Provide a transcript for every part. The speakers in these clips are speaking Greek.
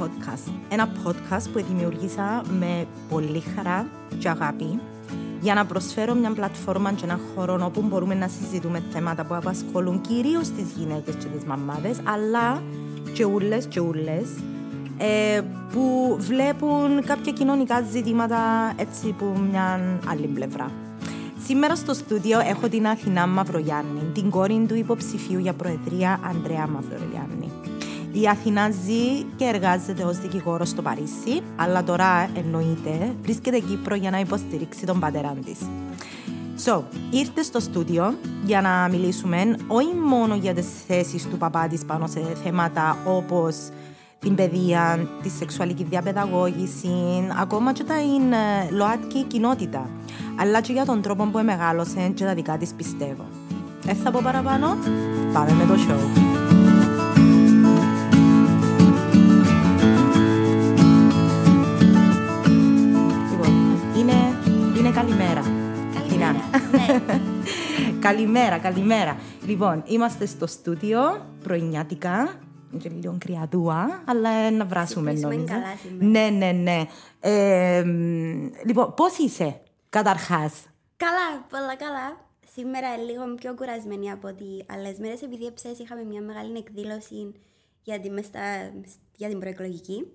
podcast. Ένα podcast που δημιουργήσα με πολύ χαρά και αγάπη για να προσφέρω μια πλατφόρμα και ένα χώρο όπου μπορούμε να συζητούμε θέματα που απασχολούν κυρίως τις γυναίκες και τις μαμάδες, αλλά και ούλες και ούλες ε, που βλέπουν κάποια κοινωνικά ζητήματα έτσι που μια άλλη πλευρά. Σήμερα στο στούντιο έχω την Αθηνά Μαυρογιάννη, την κόρη του υποψηφίου για προεδρία Ανδρέα Μαυρογιάννη. Η Αθηνά ζει και εργάζεται ως δικηγόρος στο Παρίσι, αλλά τώρα εννοείται βρίσκεται Κύπρο για να υποστηρίξει τον πατέρα της. So, ήρθε στο στούντιο για να μιλήσουμε όχι μόνο για τις θέσεις του παπά της πάνω σε θέματα όπως την παιδεία, τη σεξουαλική διαπαιδαγώγηση, ακόμα και την ΛΟΑΤΚΙ κοινότητα, αλλά και για τον τρόπο που μεγάλωσε και τα δικά της πιστεύω. Δεν θα πω παραπάνω, πάμε με το show. Ναι. καλημέρα, καλημέρα. Λοιπόν, είμαστε στο στούντιο πρωινιάτικα. Είναι λίγο κρυαδούα, αλλά να βράσουμε νομίζω. καλά σήμερα. Ναι, ναι, ναι. Ε, λοιπόν, πώς είσαι, καταρχάς; Καλά, πολλά καλά. Σήμερα λίγο πιο κουρασμένη από ό,τι άλλες μέρες, επειδή έψες είχαμε μια μεγάλη εκδήλωση για, τη, για την προεκλογική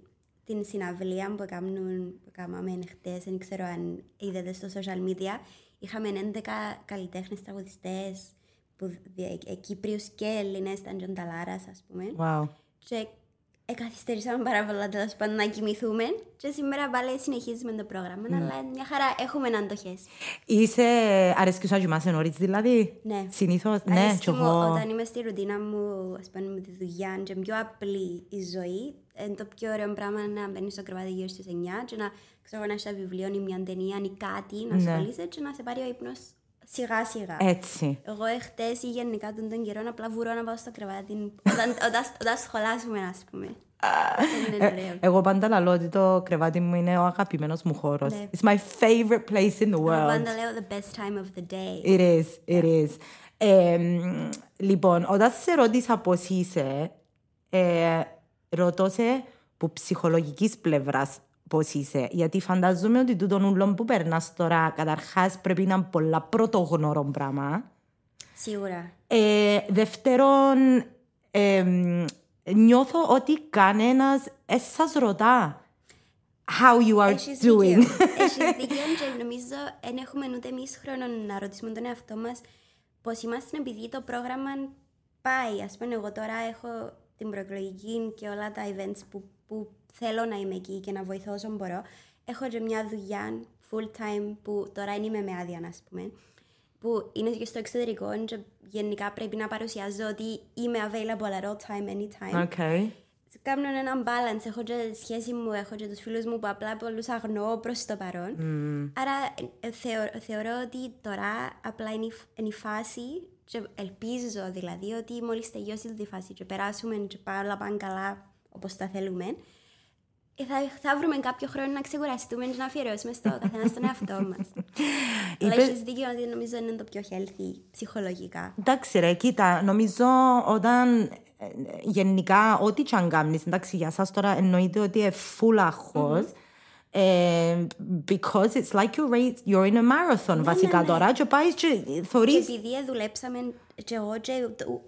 την συναυλία που, κάνουν, που κάναμε χτες, δεν ξέρω αν είδατε στο social media. Είχαμε 11 καλλιτέχνες τραγουδιστές, που, ε, Κύπριους και Έλληνες, ήταν τζιαι ο Νταλάρας, ας πούμε. Wow. Και Εκαθυστερήσαμε πάρα πολλά τέλος πάντων να κοιμηθούμε. Και σήμερα πάλι συνεχίζουμε το πρόγραμμα. Ναι. Αλλά μια χαρά έχουμε αντοχές. Είσαι αρέσκεις να κοιμάσαι νωρί, δηλαδή; Ναι. Συνήθως, ναι, και εγώ. Όταν είμαι στη ρουτίνα μου, ας πούμε, με τη δουλειά, και πιο απλή η ζωή, είναι το πιο ωραίο πράγμα να μπαίνεις στο κρεβάτι γύρω στις 9 και να ξέρω να έχει βιβλίο ή μια ταινία ή κάτι, να ναι. ασχολείσαι και να σε πάρει ο ύπνος σιγά σιγά. Έτσι. Εγώ εχθές ή γενικά τον, τον καιρό απλά βουρώ να πάω στο κρεβάτι όταν, όταν, όταν σχολάσουμε, ας πούμε. Ε, εγώ πάντα λέω ότι το κρεβάτι μου είναι ο αγαπημένος μου χώρος. Ναι. It's my favorite place in the world. Εγώ πάντα λέω the best time of the day. It is, it is. Ε, λοιπόν, όταν σε ρώτησα πώς είσαι, ε, ρωτώ σε που ψυχολογικής πλευράς πώ είσαι. Γιατί φαντάζομαι ότι τούτο ούλο που περνά τώρα, καταρχά πρέπει να είναι πολλά πρωτογνώρο πράγμα. Σίγουρα. Ε, δεύτερον, ε, νιώθω ότι κανένα δεν σα ρωτά how you are Έχεις doing. Έχει δίκιο και νομίζω δεν έχουμε ούτε εμεί χρόνο να ρωτήσουμε τον εαυτό μα πώ είμαστε επειδή το πρόγραμμα πάει. Α πούμε, εγώ τώρα έχω την προεκλογική και όλα τα events που, που θέλω να είμαι εκεί και να βοηθώ όσο μπορώ. Έχω και μια δουλειά full time που τώρα είμαι με άδεια, α πούμε. Που είναι και στο εξωτερικό και γενικά πρέπει να παρουσιάζω ότι είμαι available at all time, anytime. Okay. Κάνω έναν balance. Έχω και σχέση μου, έχω και τους φίλους μου που απλά πολλούς αγνοώ προς το παρόν. Mm. Άρα ε, θεωρώ ότι τώρα απλά είναι, είναι η φάση και ελπίζω δηλαδή ότι μόλις τελειώσει τη φάση και περάσουμε και όλα πάνε καλά όπως τα θέλουμε, ε, θα, θα βρούμε κάποιο χρόνο να ξεκουραστούμε και να αφιερώσουμε στο καθένα στον εαυτό μας. Αλλά έχεις δίκιο ότι νομίζω είναι το πιο healthy ψυχολογικά. Εντάξει, ρε, κοίτα, νομίζω όταν ε, γενικά ό,τι και αν κάνεις, εντάξει, για σας τώρα εννοείται ότι είναι full αχώς, ε, because it's like you're, you're in a marathon ναι, βασικά ναι, τώρα και πάεις και θωρείς... Και επειδή δουλέψαμε και εγώ και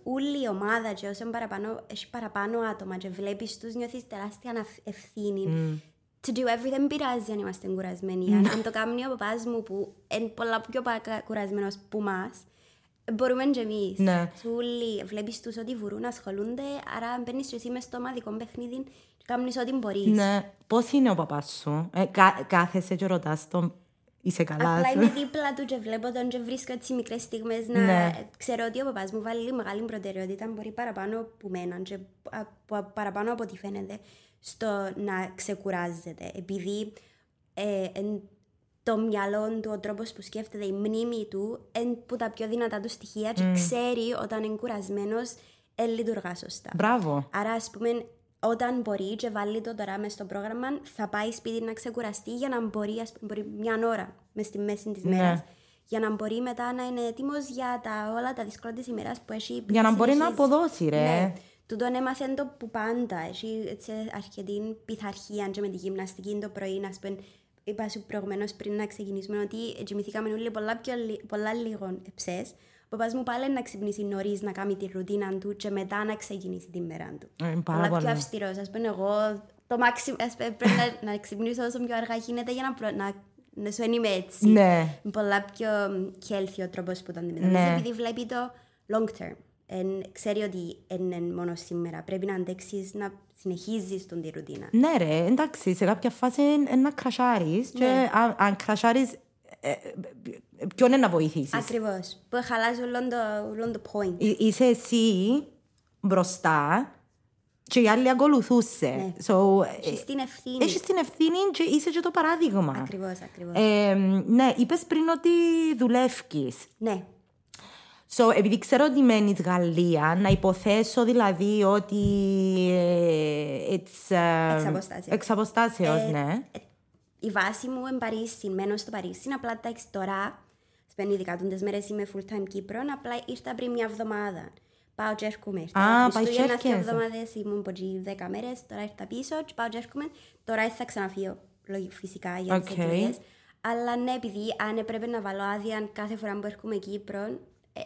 όλη η ομάδα και όσο παραπάνω, έχει παραπάνω άτομα και βλέπεις τους νιώθεις τεράστια ευθύνη mm. to do everything, δεν πειράζει αν είμαστε κουρασμένοι. Mm. Αν το κάνει ο παπάς μου που είναι πολλά πιο κουρασμένος που μας, μπορούμε και εμείς. Ναι. Όλοι βλέπεις τους ότι βουρούν, ασχολούνται, άρα μπαίνεις και εσύ μες στο ομαδικό παιχνίδι και κάνεις ό,τι μπορείς. Ναι. Πώς είναι ο παπάς σου, ε, κά, κάθεσαι και ρωτάς τον Είσαι καλά. Απλά είμαι δίπλα του και βλέπω τον και βρίσκω έτσι μικρές στιγμές να ναι. ξέρω ότι ο παπάς μου βάλει μεγάλη προτεραιότητα, μπορεί παραπάνω από μένα και παραπάνω από ό,τι φαίνεται στο να ξεκουράζεται. Επειδή ε, το μυαλό του, ο τρόπος που σκέφτεται, η μνήμη του, είναι που τα πιο δυνατά του στοιχεία και ξέρει όταν είναι κουρασμένος, δεν λειτουργά σωστά. Μπράβο. Άρα, ας πούμε, όταν μπορεί και βάλει το τώρα μέσα στο πρόγραμμα, θα πάει σπίτι να ξεκουραστεί για να μπορεί, ας πούμε, μπορεί μια ώρα μες στη μέση της μέρας. Ναι. Για να μπορεί μετά να είναι έτοιμος για τα, όλα τα δύσκολα της ημέρας που έχει. Για να μπορεί να αποδώσει, ρε. Ναι. Τούτον έμαθεν το που πάντα. Έχει έτσι αρκετή πειθαρχία και με τη γυμναστική το πρωί, να πούμε, είπα σου προηγουμένως πριν να ξεκινήσουμε ότι κοιμηθήκαμε όλοι πολλά, πιο, λι- πολλά λίγο εψές. Ο παπάς μου πάλι να ξυπνήσει νωρίς να κάνει τη ρουτίνα του και μετά να ξεκινήσει τη μέρα του. Ε, πάρα πολλά πιο πολύ. αυστηρός. Ας πούμε εγώ το μάξι, ας πούμε, πρέπει να, να ξυπνήσω όσο πιο αργά γίνεται για να, προ, να, να σου είμαι έτσι. Ναι. Είναι πολλά πιο healthy ο τρόπος που το αντιμετωπίζεις Ναι. επειδή βλέπει το long term. Εν, ξέρει ότι δεν είναι μόνο σήμερα. Πρέπει να αντέξεις να συνεχίζεις τον τη ρουτίνα. Ναι ρε, εντάξει, σε κάποια φάση είναι να κρασάρεις και Ναι. αν, αν κρασάρεις, ε, ε, ποιον είναι να βοηθήσεις; Ακριβώς. Που χαλάζει όλο το, όλο το point. Εί- Είσαι εσύ μπροστά και οι άλλοι ακολουθούσε. Ναι. So, ε, Έχεις την ευθύνη. έχεις την ευθύνη και είσαι και το παράδειγμα. Ακριβώς, ακριβώς. Ε, ναι, είπες πριν ότι δουλεύεις. ναι. So, επειδή ξέρω ότι μένεις Γαλλία, να υποθέσω δηλαδή ότι ε, it's, ε, Εξ αποστάσεως. εξ αποστάσεως, Ε, ναι. ε, η βάση μου είναι Παρίσι, μένω στο Παρίσι. Απλά εντάξει τώρα, επειδή ειδικά τούντες μέρες είμαι full time Κύπρο, απλά ήρθα πριν μια εβδομάδα. Πάω και έρχομαι. Ήρθα Α, πάει και Χριστούγεννα δύο έρχεσαι. εβδομάδες, ήμουν από εκεί δέκα μέρες, τώρα ήρθα πίσω και πάω και έρχομαι. Τώρα θα ξαναφύγω, λογι- φυσικά, για τις Οκ. εκλογές. Αλλά ναι, επειδή αν έπρεπε να βάλω άδεια κάθε φορά που έρχομαι Κύπρο, ε,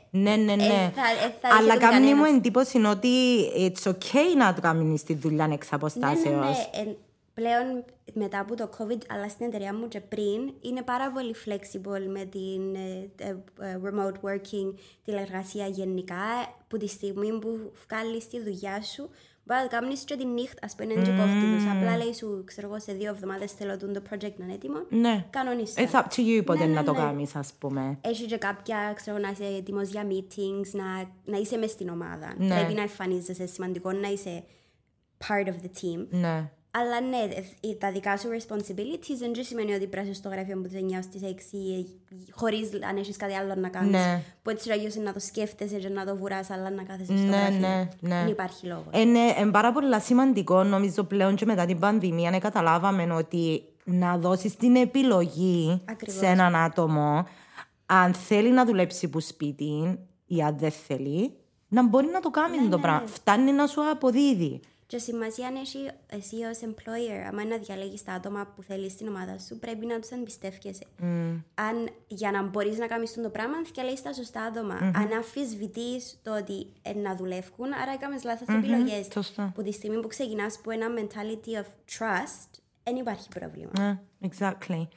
Ναι, ναι, ναι. Ε, θα- ε, θα Αλλά είχε τον κάνει μου κανένας. εντύπωση ότι it's okay να το κάνεις τη δουλειά εξ Ναι, ναι, αποστάσεως. ναι. Ε, πλέον μετά από το COVID, αλλά στην εταιρεία μου και πριν, είναι πάρα πολύ flexible με την ε, ε, ε, remote working, τηλεργασία γενικά, που τη στιγμή που βγάλεις τη δουλειά σου, μπορεί να το κάνεις και τη νύχτα, ας πούμε, είναι και κόφτιλος. Απλά λέει σου, ξέρω εγώ, σε δύο εβδομάδες θέλω τον το project να είναι έτοιμο. Ναι. Κανονίστα. It's up to you πότε Ναι, ναι, να το ναι. κάνεις, ας πούμε. Έχει και κάποια, ξέρω, να είσαι έτοιμος για meetings, να, να είσαι μες στην ομάδα. Ναι. Πρέπει να εμφανίζεσαι, σημαντικό να είσαι part of the team. Ναι. Αλλά ναι, ε, τα δικά σου responsibilities δεν και σημαίνει ότι πρέπει να είσαι στο γραφείο από τις 9 στις 6 χωρίς αν έχεις κάτι άλλο να κάνεις. Ναι. Που έτσι ο αλλιώς είναι να το σκέφτεσαι και να το βουράς, αλλά να κάθεσαι στο Ναι, γραφείο. ναι, ναι. Δεν υπάρχει λόγος. Είναι ε, πάρα πολύ σημαντικό, νομίζω πλέον και μετά την πανδημία, να καταλάβαμε ότι να δώσεις την επιλογή Ακριβώς. σε έναν άτομο, αν θέλει να δουλέψει που σπίτι ή αν δεν θέλει, να μπορεί να το κάνει το ναι, πράγμα. ναι. Φτάνει να σου αποδίδει. Και σημασία αν έχει εσύ ως employer, άμα είναι να διαλέγεις τα άτομα που θέλεις στην ομάδα σου, πρέπει να τους εμπιστεύκεσαι. Αν για να μπορείς να κάνεις το πράγμα, διαλέγεις τα σωστά άτομα. Αν αμφισβητείς το ότι ε, να δουλεύουν, άρα έκαμες λάθος επιλογές. σωστά. Που τη στιγμή που ξεκινάς από ένα mentality of trust, δεν υπάρχει πρόβλημα. Ναι, exactly.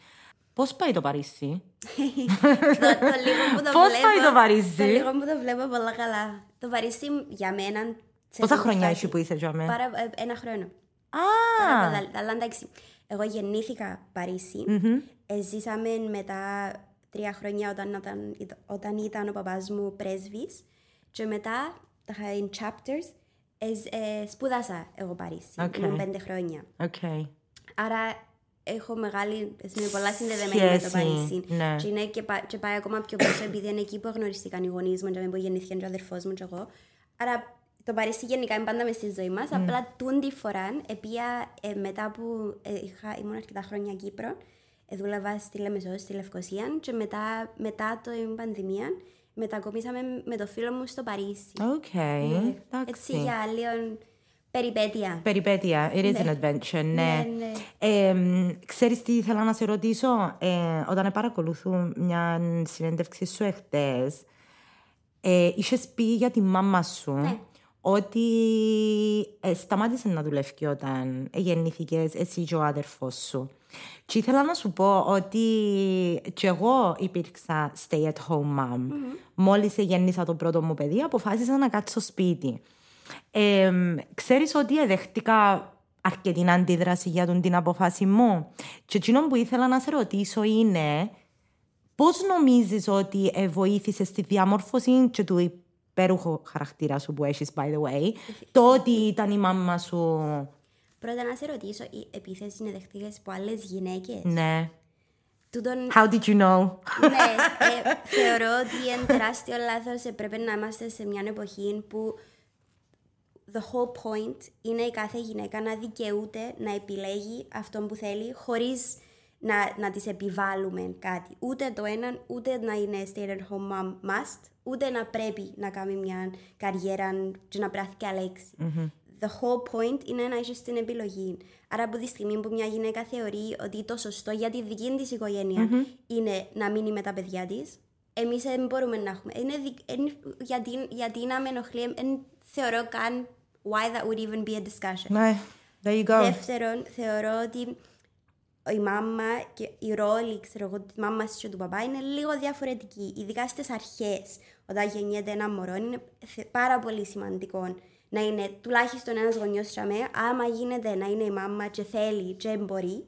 Πώς πάει το Παρίσι; το, το λίγο που το Πώς βλέπω, πάει το Παρίσι; Το λίγο που το βλέπω πολλά καλά. Το Παρίσι για μένα... σε Πόσα αυτή τη χρόνια φάση- έχει που είσαι για μένα; Πάρα, ε, ένα χρόνο. Α, Πάρα πολλά. Αλλά εντάξει, εγώ γεννήθηκα Παρίσι. Ε, ζήσαμε μετά τρία χρόνια όταν, όταν, όταν ήταν ο παπάς μου πρέσβης και μετά τα in chapters ε, ε, σπούδασα εγώ Παρίσι. Οκ. Ήμουν πέντε χρόνια. οκ. Άρα έχω μεγάλη, είμαι πολλά συνδεδεμένη με το Σχέση, Παρίσι. ναι. Και, είναι και, πα- και πάει ακόμα πιο πίσω επειδή είναι εκεί που γνωριστήκαν οι γονείς μου και που γεννήθηκε και ο αδερφός μου και εγώ. Άρα το Παρίσι γενικά είναι πάντα μες στη ζωή μας. Απλά τούντη φορά, επήα, ε, μετά που ε, είχα, ήμουν αρκετά χρόνια Κύπρο, ε, δούλευα στη Λεμεσό, στη Λευκοσία και μετά, μετά την πανδημία μετακομίσαμε με το φίλο μου στο Παρίσι. Οκ, Έτσι εντάξει. για λίγο περιπέτεια. Περιπέτεια, it is an adventure, ναι. Ναι, ναι. Ε, μ, ξέρεις τι ήθελα να σε ρωτήσω, ε, όταν παρακολουθούν μια συνέντευξη σου εχθές, ε, είχες πει για τη μάμα σου Ναι. Ότι ε, σταμάτησε να δουλεύει όταν γεννήθηκες εσύ και ο αδερφός σου. Και ήθελα να σου πω ότι και εγώ υπήρξα stay at home mom. Μόλις γέννησα το πρώτο μου παιδί, αποφάσισα να κάτσω σπίτι. Ε, ξέρεις ότι εδέχτηκα αρκετή αντίδραση για τον την αποφάση μου; Και εκείνο που ήθελα να σε ρωτήσω είναι πώς νομίζεις ότι ε, βοήθησε στη διαμόρφωση και του υπέροχου χαρακτήρα σου που έχεις, by the way, το ότι ήταν η μάμα σου... Πρώτα να σε ρωτήσω, η επίθεση είναι δεχτήκες από άλλες γυναίκες; Ναι. Τούτον, How did you know? ναι, ε, θεωρώ ότι είναι τεράστιο λάθος. Ε, πρέπει να είμαστε σε μια εποχή που the whole point είναι η κάθε γυναίκα να δικαιούται να επιλέγει αυτό που θέλει χωρίς να, να τις επιβάλλουμε κάτι. Ούτε το έναν, ούτε να είναι stay at home mom must, ούτε να πρέπει να κάνει μια καριέρα και να πράθει και αλέξη. Mm-hmm. The whole point είναι να είσαι στην επιλογή. Άρα από τη στιγμή που μια γυναίκα θεωρεί ότι το σωστό για τη δική της οικογένεια Mm-hmm. είναι να μείνει με τα παιδιά της, εμείς δεν μπορούμε να έχουμε. Είναι, δικ- είναι, γιατί, γιατί να με ενοχλεί, δεν θεωρώ καν why that would even be a discussion. Ναι, there you go. Δεύτερον, θεωρώ ότι η μάμα και η ρόλη ξέρω εγώ, της μάμας και του παπά είναι λίγο διαφορετική. Ειδικά στις αρχές, όταν γεννιέται ένα μωρό, είναι θε- πάρα πολύ σημαντικό να είναι τουλάχιστον ένας γονιός τσαμέ, άμα γίνεται να είναι η μάμα και θέλει και μπορεί,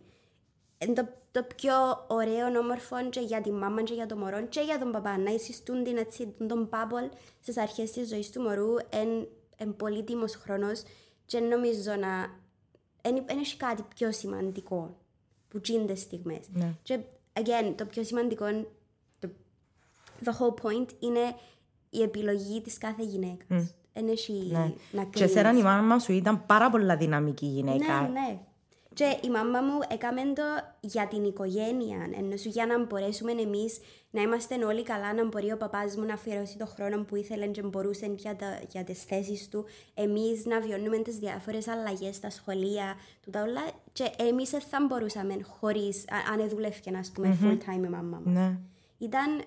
είναι το, το πιο ωραίο, όμορφο και για τη μάμα και για το μωρό και για τον παπά. Να εισιστούν την έτσι, τον bubble στις αρχές της ζωής του μωρού εν, εν πολύτιμος χρόνος και νομίζω να δεν έχει κάτι πιο σημαντικό που γίνονται στιγμές. Ναι. Και, again, το πιο σημαντικό, το, the whole point είναι η επιλογή της κάθε γυναίκας. Δεν έχει Ναι. να Και κρίνεις. σέραν η μάμα σου ήταν πάρα πολλά δυναμική γυναίκα. Ναι, ναι. Και η μαμά μου έκαμε το για την οικογένεια. Ενώ σου για να μπορέσουμε εμείς να είμαστε όλοι καλά, να μπορεί ο παπάς μου να αφιερώσει το χρόνο που ήθελε και μπορούσε για, τα, για τις θέσεις του. Εμείς να βιώνουμε τις διάφορες αλλαγές στα σχολεία του τα όλα. Και εμείς δεν θα μπορούσαμε χωρίς, αν δεν δουλεύει, ας πούμε, full time η μαμά μου. Ναι. Ήταν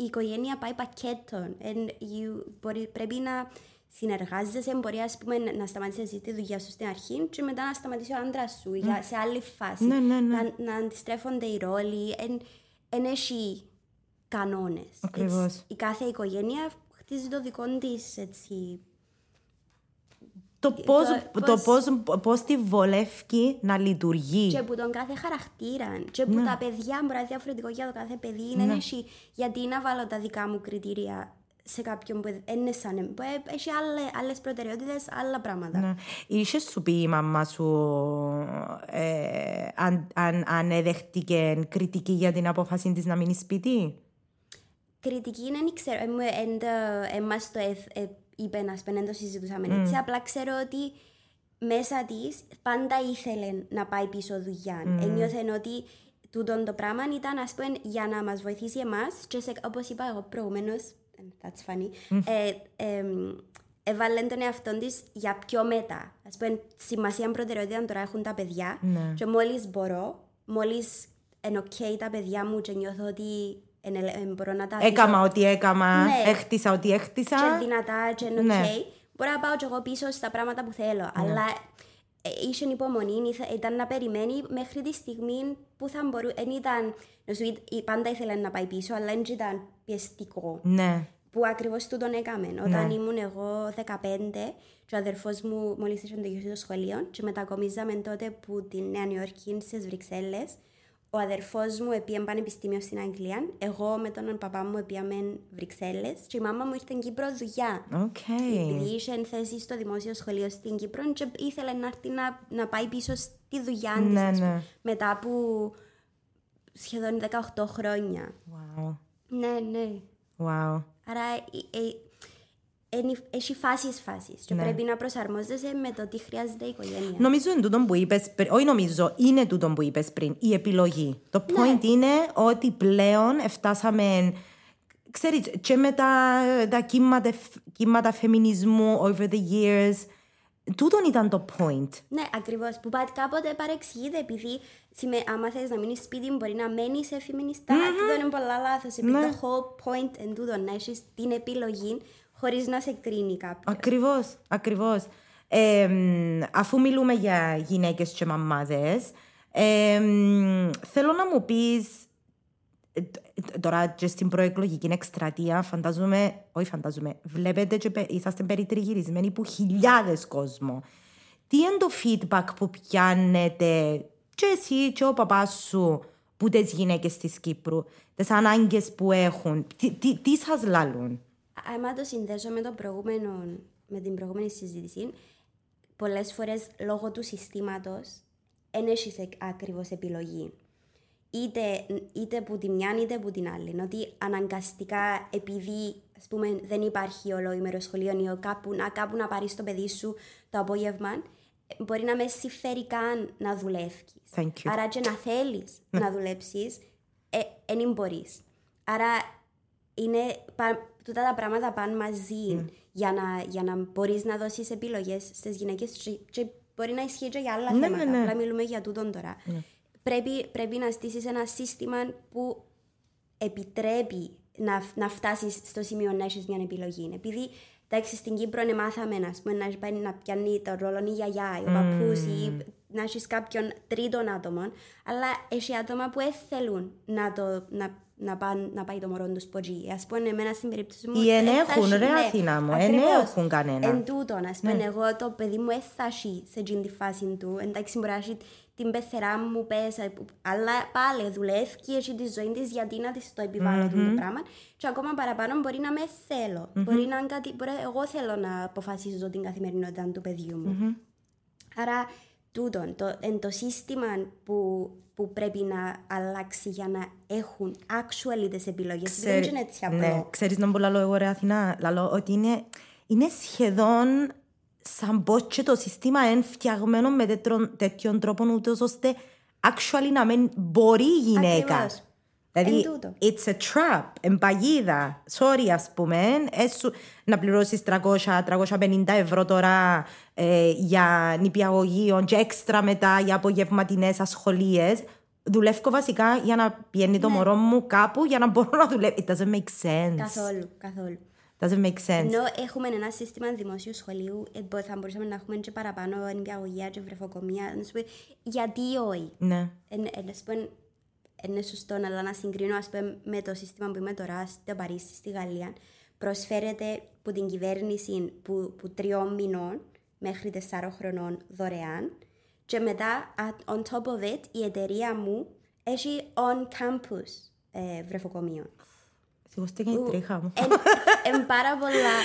η οικογένεια πάει πακέτο. And you, μπορεί, πρέπει να συνεργάζεσαι, μπορεί ας πούμε, να- να σταματήσεις εσύ τη δουλειά σου στην αρχή και μετά να σταματήσει ο άντρας σου για, σε άλλη φάση. Ναι, ναι, ναι. Να, να αντιστρέφονται οι ρόλοι. Εν, εν έχει κανόνες. Ακριβώς. Η κάθε οικογένεια χτίζει το δικό της έτσι. Το πώς, το το πώς- πώς, πώς τη βολεύει να λειτουργεί. Και που τον κάθε χαρακτήρα. Και που τα παιδιά μπορεί να είναι διαφορετικό για το κάθε παιδί. Είναι έχει, γιατί να βάλω τα δικά μου κριτήρια σε κάποιον που δεν είναι σαν εμ- που ε- έχει άλλε προτεραιότητες, άλλα πράγματα. Ναι. Είχες σου πει η μαμά σου ε, αν, αν, αν έδεχτηκε κριτική για την απόφαση της να μείνει σπίτι; Κριτική είναι, δεν ξέρω, εμ- εν το- εμάς το ε- ε, είπε, ας πούμε, δεν το συζητούσαμε έτσι. Απλά ξέρω ότι μέσα της πάντα ήθελε να πάει πίσω δουλειά. Ένιωθε ότι τούτο το πράγμα ήταν, ας πούμε, για να μας βοηθήσει εμάς και σε, όπως είπα εγώ προηγουμένως, ε, that's funny, ε, εμ, έβαλε τον εαυτό της για πιο μετά. Α πούμε, σημασία προτεραιότητα τώρα έχουν τα παιδιά. Ναι. Και μόλις μπορώ, μόλις είναι ok τα παιδιά μου και νιώθω ότι εν- εν- μπορώ να τα αφήσω Έκαμα ό,τι έκαμα, Ναι. έχτισα ό,τι έχτισα. και δυνατά και είναι ok, Ναι. μπορώ να πάω και εγώ πίσω στα πράγματα που θέλω. Αλλά ε, είχε υπομονή, ήθε- ήταν να περιμένει μέχρι τη στιγμή που θα μπορούσε. Δεν ήταν. να σου πει, η- πάντα ήθελε να πάει πίσω, αλλά δεν ήταν πιεστικό. Ναι. Που ακριβώς τούτον έκαμε. Όταν ήμουν εγώ 15 και ο αδερφός μου μόλις είχε τελειώσει το σχολείο και μετακομίζαμε τότε που τη Νέα Νιόρκη στις Βρυξέλλες. Ο αδερφός μου επίεν πανεπιστήμιο στην Αγγλία. Εγώ με τον παπά μου επίαμε Βρυξέλλες. Και η μάμα μου ήρθε στην Κύπρο δουλειά. Οκ. Επειδή είχε θέση στο δημόσιο σχολείο στην Κύπρο και ήθελε να έρθει να, να πάει πίσω στη δουλειά της, Ναι, ας πούμε, ναι. μετά από σχεδόν 18 χρόνια. Wow. Ναι, ναι. Wow. Άρα ε, ε, είναι- έχει φάσεις φάσεις και Ναι. πρέπει να προσαρμόζεσαι με το τι χρειάζεται η οικογένεια. Νομίζω είναι τούτο που είπες πριν, όχι νομίζω, είναι τούτο που είπες πριν, η επιλογή. Το Ναι. point είναι ότι πλέον φτάσαμε, ξέρεις, και με τα, τα κύματα, κύματα φεμινισμού over the years, τούτον ήταν το point. Ναι, ακριβώς. Που πάτε κάποτε παρεξηγείται επειδή σημε, άμα θες να μείνεις σπίτι, μπορεί να μένεις σε φεμινιστά. Αυτό είναι πολλά λάθος. Επειδή Ναι. το whole point εν τούτο να έχεις την επιλογή χωρίς να σε κρίνει κάποιος. Ακριβώς, ακριβώς. Ε, μ, αφού μιλούμε για γυναίκες και μαμάδες, ε, μ, θέλω να μου πεις, ε, τ- τώρα και στην προεκλογική εκστρατεία, φαντάζομαι, όχι φαντάζομαι, βλέπετε και πε- είσαστε περιτριγυρισμένοι που χιλιάδες κόσμο. Τι είναι το feedback που πιάνετε και εσύ και ο παπάς σου που τις γυναίκες της Κύπρου, τις ανάγκες που έχουν, τι, τι, τι σας λαλούν; Άμα το συνδέσω με, το προηγούμενο, με την προηγούμενη συζήτηση, πολλές φορές λόγω του συστήματος δεν έχεις εκ- ακριβώς επιλογή. Είτε, είτε που τη μια είτε που την άλλη. Ότι αναγκαστικά επειδή ας πούμε, δεν υπάρχει ολοήμερο σχολείο ή κάπου, να, κάπου να πάρεις το παιδί σου το απόγευμα, μπορεί να με συμφέρει καν να δουλεύει. Thank you. Άρα και να θέλεις να δουλέψεις, δεν μπορείς. Άρα είναι, πα- τούτα τα πράγματα πάνε μαζί για να, για να μπορείς να δώσεις επιλογές στις γυναίκες και, και μπορεί να ισχύει και για άλλα Ναι, θέματα. ναι, ναι. Απλά μιλούμε για τούτον τώρα. Πρέπει, πρέπει να στήσεις ένα σύστημα που επιτρέπει να, να φτάσεις στο σημείο να έχεις μια επιλογή. Επειδή εντάξει, στην Κύπρο είναι μάθαμε ας πούμε, να έχει πάει να πιάνει το ρόλο η γιαγιά, ή ο παππούς ή να έχεις κάποιον τρίτον άτομο, αλλά έχει άτομα που δεν θέλουν να, το, να, να, πάνε, να πάει το μωρό του σποτζί. Α πούμε, εμένα στην περίπτωση μου. Ή εν δεν θα έχουν, έχει- ρε, ναι, Αθήνα μου, εν ακριβώς. έχουν κανένα. Εν τούτον, ας πούμε, εγώ το παιδί μου δεν θα έχει σε εκείνη τη φάση του. Εντάξει, μπορεί να έχει την πεθερά μου πέσα, αλλά πάλι δουλεύει και έχει τη ζωή της γιατί να της το επιβάλλω mm-hmm. το πράγμα. Και ακόμα παραπάνω μπορεί να με θέλω. Μπορεί να είναι κάτι, μπορεί, εγώ θέλω να αποφασίζω την καθημερινότητα του παιδιού μου. Άρα, τούτον, το, εν το σύστημα που, που πρέπει να αλλάξει για να έχουν actually τις επιλογές. Δεν είναι έτσι απλό. Ναι, ξέρεις να μπορώ να λέω εγώ ρε Αθηνά, λαλώ ότι είναι, είναι σχεδόν σαν πως και το σύστημα είναι φτιαγμένο με τέτοιον, τέτοιον τρόπο ούτως ώστε actually να μην μπορεί η γυναίκα. Ακριβώς. Δηλαδή, Εν τούτο. it's a trap, εμπαγίδα. Sorry, ας πούμε, έσου, να πληρώσεις 300-350 ευρώ τώρα ε, για νηπιαγωγείο και έξτρα μετά για απογευματινές ασχολίες. Δουλεύω βασικά για να πηγαίνει το μωρό μου κάπου για να μπορώ να δουλεύω. It doesn't make sense. Καθόλου, καθόλου. Doesn't make sense. Ενώ έχουμε ένα σύστημα δημόσιου σχολείου, ε, μπο- θα μπορούσαμε να έχουμε και παραπάνω ενπιαγωγεία και βρεφοκομεία. Να σου πει, γιατί όχι; Ναι. Εν, εν, ας πούμε, είναι σωστό αλλά να συγκρίνω ας πούμε, με το σύστημα που είμαι τώρα στο Παρίσι, στη Γαλλία. Προσφέρεται από την κυβέρνηση που, που τριών μηνών μέχρι τεσσάρων χρονών δωρεάν και μετά, at- on top of it, η εταιρεία μου έχει on-campus ε, βρεφοκομείο. Σηκώστηκε η τρίχα μου. Εν πάρα πολλά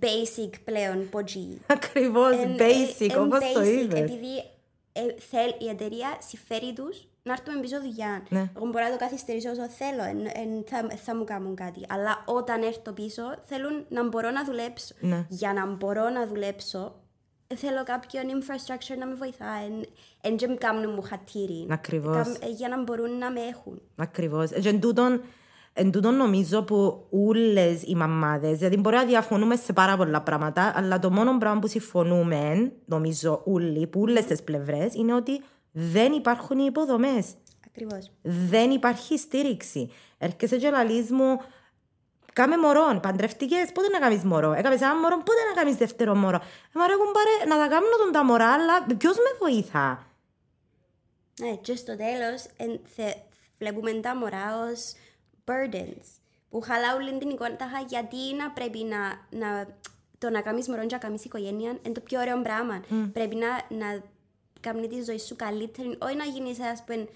basic πλέον ποτζί. Ακριβώς, Εν- basic, εν όπως το basic, είπες. Επειδή ε, θέλ, η εταιρεία συμφέρει τους να έρθουμε πίσω δουλειά. Ναι. Εγώ μπορώ να το καθυστερήσω όσο θέλω, εν, εν, θα, θα μου κάνουν κάτι. Αλλά όταν έρθω πίσω, θέλουν να μπορώ να δουλέψω. Ναι. Για να μπορώ να δουλέψω, θέλω κάποιον infrastructure να με βοηθάει. Εν, εν και μου κάνουν μου χατήρι. Ακριβώς. Κάμ- ε, Για να μπορούν να με έχουν. Ακριβώς. Και εν τούτον, εν τούτον νομίζω που όλες οι μαμάδες, δηλαδή μπορεί να διαφωνούμε σε πάρα πολλά πράγματα, αλλά το μόνο πράγμα που συμφωνούμε, νομίζω όλοι, που όλες τις πλευρές, είναι ότι δεν υπάρχουν οι υποδομές. Ακριβώς. Δεν υπάρχει στήριξη. Έρχεσαι και λαλείς μου, κάμε μωρό, παντρευτικές, πότε να κάνεις μωρό; Έκαμες ένα μωρό, πότε να κάνεις δεύτερο μωρό; Ε, μα ρε κουμπάρε, να τα κάνω τον τα μωρά, αλλά ποιος με βοηθά. Ναι, και στο τέλος εν, θε, βλέπουμε τα μωρά ως burdens που χαλάουν την εικόνα τάχα γιατί να πρέπει να, να το να κάνεις μωρό και να κάνεις οικογένεια είναι το πιο ωραίο πράγμα. Πρέπει να, να κάνει τη ζωή σου καλύτερη, όχι να γίνεις ας πούμε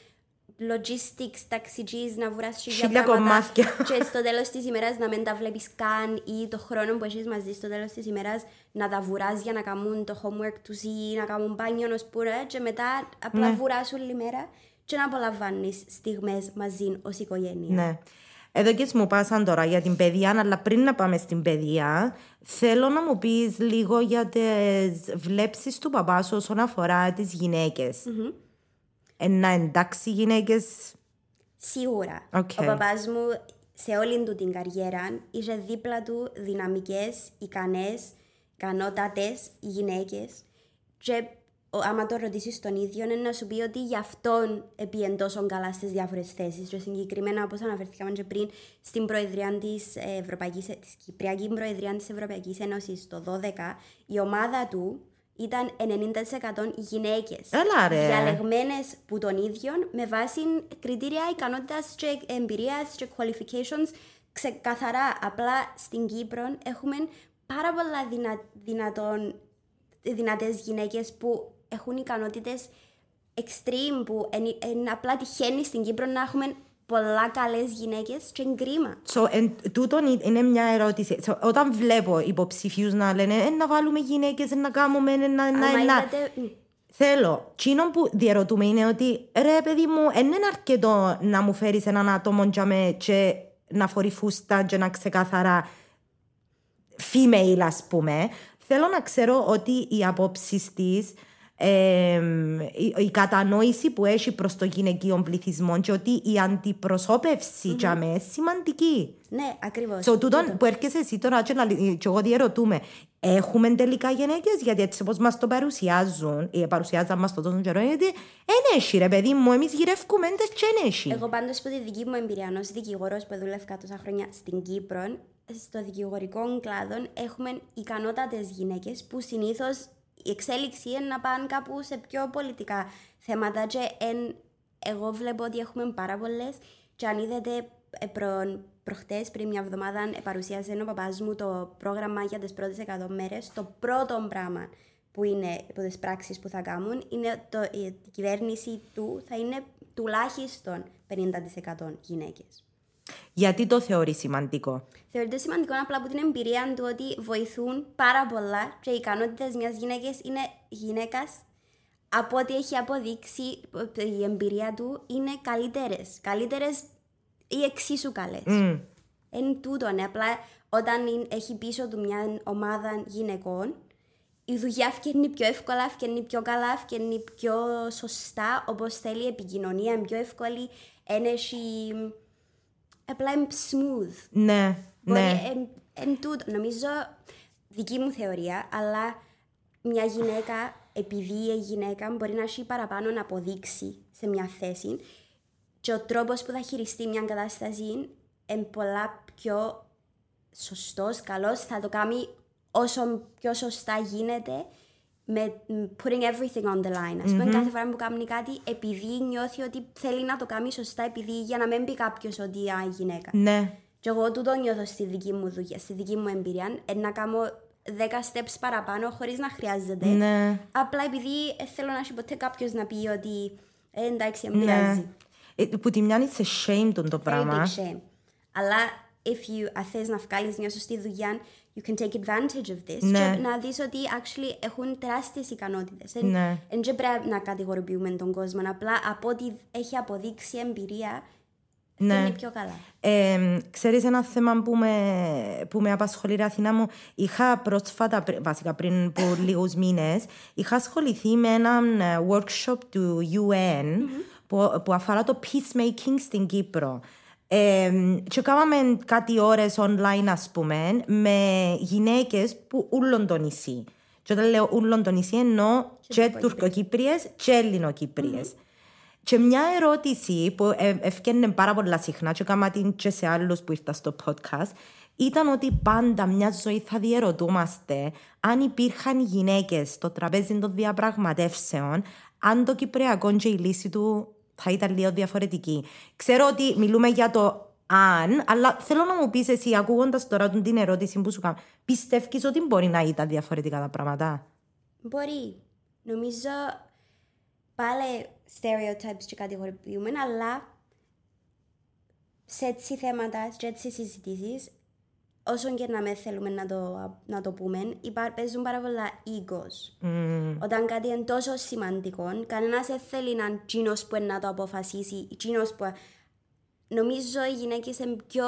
logistics, ταξιτζής, να βουράς χίλια Χίλια πράγματα κομμάτια. και στο τέλος της ημέρας να μην τα βλέπεις καν ή το χρόνο που έχεις μαζί στο τέλος της ημέρας να τα βουράς για να κάνουν το homework τους ή να κάνουν μπάνιο ως πουρα και μετά απλά Ναι. βουράς όλη μέρα και να απολαμβάνεις στιγμές μαζί ως οικογένεια. Ναι. Εδώκες μου πάσαν τώρα για την παιδεία, αλλά πριν να πάμε στην παιδεία, θέλω να μου πεις λίγο για τις βλέψεις του παπά σου όσον αφορά τις γυναίκες. Ε, να εντάξει γυναίκες... Σίγουρα. Οκ. Ο παπάς μου σε όλη του την καριέρα είχε δίπλα του δυναμικές, ικανές, ικανότατες γυναίκες και ο, άμα το ρωτήσεις τον ίδιο είναι να σου πει ότι γι' αυτόν επίεν τόσο καλά στις διάφορες θέσεις και συγκεκριμένα όπως αναφερθήκαμε και πριν στην Προεδρία της, Ευρωπαϊκής, της Κυπριακή Προεδρία της Ευρωπαϊκής Ένωσης το 2012 η ομάδα του ήταν 90% γυναίκες Έλα, ρε. διαλεγμένες που τον ίδιο με βάση κριτήρια ικανότητας και εμπειρίας και qualifications ξεκαθαρά. Απλά στην Κύπρο έχουμε πάρα πολλά δυνα, δυνατόν, δυνατές γυναίκες που έχουν ικανότητες extreme που είναι απλά τυχαίνει στην Κύπρο να έχουμε πολλά καλές γυναίκες και είναι κρίμα. So, εν, τούτον ε- είναι μια ερώτηση. So, όταν βλέπω υποψηφίους να λένε ε, να βάλουμε γυναίκες, ε, να κάνουμε, ε, να, να, Άμα να, είδατε, μ, Θέλω. Τσίνο που διαρωτούμε είναι ότι ρε παιδί μου, δεν είναι αρκετό να μου φέρεις έναν άτομο για με και να φορεί φούστα και να ξεκαθαρά female ας πούμε. Θέλω να ξέρω ότι οι απόψεις της ε, η, η κατανόηση που έχει προς το γυναικείο πληθυσμό και ότι η αντιπροσώπευση mm-hmm. για είναι σημαντική. Ναι, ακριβώς. So, τούτον που έρχεσαι εσύ τώρα και, λαλ- και εγώ διερωτούμε, έχουμε τελικά γυναίκες, γιατί έτσι όπως μας το παρουσιάζουν, ή παρουσιάζαν μας το τόσο καιρό, γιατί δεν έχει ρε παιδί μου, εμείς γυρεύκουμε έντες και δεν έχει. Εγώ πάντως από τη δική μου εμπειρία ως δικηγόρος που δούλευκα τόσα χρόνια στην Κύπρο, στο δικηγορικό κλάδο έχουμε ικανότατες γυναίκες που συνήθως η εξέλιξη είναι να πάνε κάπου σε πιο πολιτικά θέματα και εν, εγώ βλέπω ότι έχουμε πάρα πολλές. και αν είδατε ε, προ, προχτές πριν μια εβδομάδα ε, παρουσίασε ο παπάς μου το πρόγραμμα για τις πρώτες 100 μέρες το πρώτο πράγμα που είναι από τις πράξεις που θα κάνουν είναι το, η κυβέρνηση του θα είναι τουλάχιστον 50% γυναίκες. Γιατί το θεωρείς σημαντικό; Θεωρείται σημαντικό απλά από την εμπειρία του ότι βοηθούν πάρα πολλά και οι ικανότητες μιας γυναίκας είναι γυναίκας από ό,τι έχει αποδείξει η εμπειρία του είναι καλύτερες. Καλύτερες ή εξίσου καλές. Mm. Εν τούτο, ναι. Απλά όταν έχει πίσω του μια ομάδα γυναικών, η δουλειά φτιάχνει πιο εύκολα, φτιάχνει πιο καλά, φτιάχνει πιο σωστά, όπως θέλει η επικοινωνία, είναι πιο εύκολη, ένεση απλά είναι smooth. Ναι, Μπορεί, ναι. εν, εν τούτο, νομίζω, δική μου θεωρία, αλλά μια γυναίκα, επειδή η γυναίκα μπορεί να έχει παραπάνω να αποδείξει σε μια θέση και ο τρόπος που θα χειριστεί μια κατάσταση είναι πολλά πιο σωστός, καλός, θα το κάνει όσο πιο σωστά γίνεται με putting everything on the line. Ας πούμε, κάθε φορά που κάνει κάτι, επειδή νιώθει ότι θέλει να το κάνει σωστά, επειδή για να μην πει κάποιος ότι α, η γυναίκα. Ναι. Και εγώ τούτο νιώθω στη δική μου δουλειά, στη δική μου εμπειρία, ε, να κάνω 10 steps παραπάνω χωρίς να χρειάζεται. Ναι. Απλά επειδή ε, θέλω να έχει ποτέ κάποιος να πει ότι ε, εντάξει, δεν Ναι. πειράζει. Ε, Που τη μια είναι σε shame τον το Very πράγμα. big shame. Αλλά if you αν θες να βγάλεις μια σωστή δουλειά, you can take advantage of this. Ναι. Και να δεις ότι actually έχουν τεράστιες ικανότητες. Εν- Ναι. εν και πρέπει να κατηγοροποιούμε τον κόσμο. Απλά από ό,τι έχει αποδείξει εμπειρία, Ναι. είναι πιο καλά. Ε, ξέρεις ένα θέμα που με, που με απασχολεί ρε Αθηνά μου; Είχα πρόσφατα, πρι- βασικά πριν από λίγους μήνες είχα ασχοληθεί με ένα ε, workshop του UN που, που αφορά το peacemaking στην Κύπρο ε, και κάναμε κάτι ώρες online ας πούμε με γυναίκες που ούλον το νησί. Και όταν λέω ούλον το νησί εννοώ και τουρκοκύπριες. και ελληνοκύπριες. Και μια ερώτηση που ε, ευκαιρνε πάρα πολλά συχνά και έκανα την και σε άλλους που ήρθαν στο podcast ήταν ότι πάντα μια ζωή θα διερωτούμαστε αν υπήρχαν γυναίκες στο τραπέζι των διαπραγματεύσεων αν το Κυπριακό και η λύση του θα ήταν λίγο διαφορετική. Ξέρω ότι μιλούμε για το αν, αλλά θέλω να μου πεις εσύ ακούγοντας τώρα την ερώτηση που σου κάνω πιστεύεις ότι μπορεί να ήταν διαφορετικά τα πράγματα; Μπορεί. Νομίζω πάλι stereotypes και κατηγοροποιούμε, αλλά σε έτσι θέματα, σε έτσι συζητήσεις, όσο και να με θέλουμε να το, να το πούμε, υπά, παίζουν πάρα πολλά egos. Όταν κάτι είναι τόσο σημαντικό, κανένας δεν θέλει να είναι εκείνος που είναι να το αποφασίσει, εκείνος που... Νομίζω οι γυναίκες είναι πιο,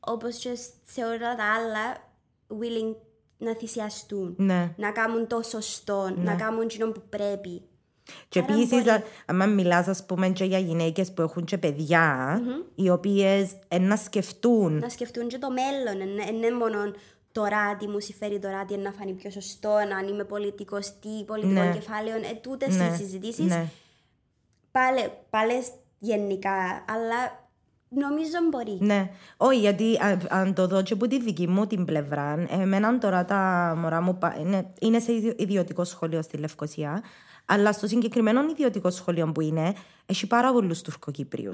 όπως και σε όλα τα άλλα, willing να θυσιαστούν. Ναι. Να κάνουν το σωστό, να κάνουν εκείνο που πρέπει. Και Άρα επίσης, μπορεί- αν μιλάς, ας πούμε, και για γυναίκες που έχουν και παιδια οι οποίες να σκεφτούν. να σκεφτούν και το μέλλον. Δεν είναι μόνο τώρα τι μου συμφέρει τώρα, τι είναι να φανεί πιο σωστό, αν είμαι πολιτικός, τι πολιτικό Ναι. κεφάλαιο. Ε, τούτες Ναι, οι συζητήσεις ναι. πάλι, πάλι γενικά, αλλά νομίζω μπορεί. Ναι, όχι, γιατί αν, αν το δω και από τη δική μου την πλευρά, εμένα τώρα τα μωρά μου πα- είναι, είναι σε ιδιο- ιδιωτικό σχολείο στη Λευκοσία, αλλά στο συγκεκριμένο ιδιωτικό σχολείο που είναι, έχει πάρα πολλούς Τουρκοκύπριου.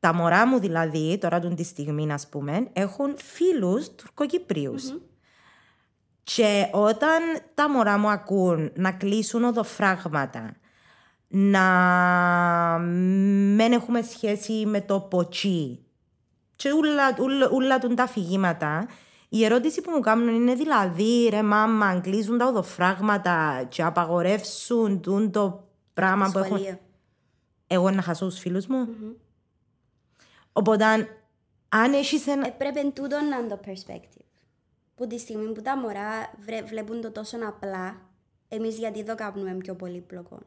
Τα μωρά μου δηλαδή, τώρα τον τη στιγμή, ας πούμε, έχουν φίλους Τουρκοκύπριους. Και όταν τα μωρά μου ακούν να κλείσουν οδοφράγματα, να μην έχουμε σχέση με το ποτσί και ούλα, ούλα, ούλα τούν τα αφηγήματα, η ερώτηση που μου κάνουν είναι δηλαδή, ρε μάμα, αν κλείσουν τα οδοφράγματα και απαγορεύσουν τούν το πράγμα που έχουν... Σχολείο. Εγώ να χάσω τους φίλους μου. Οπότε, αν- αν έχεις ένα... Ε, πρέπει τούτο να είναι το perspective. Που τη στιγμή που τα μωρά βρε- βλέπουν το τόσο απλά, εμείς γιατί το κάνουμε πιο πολύπλοκο.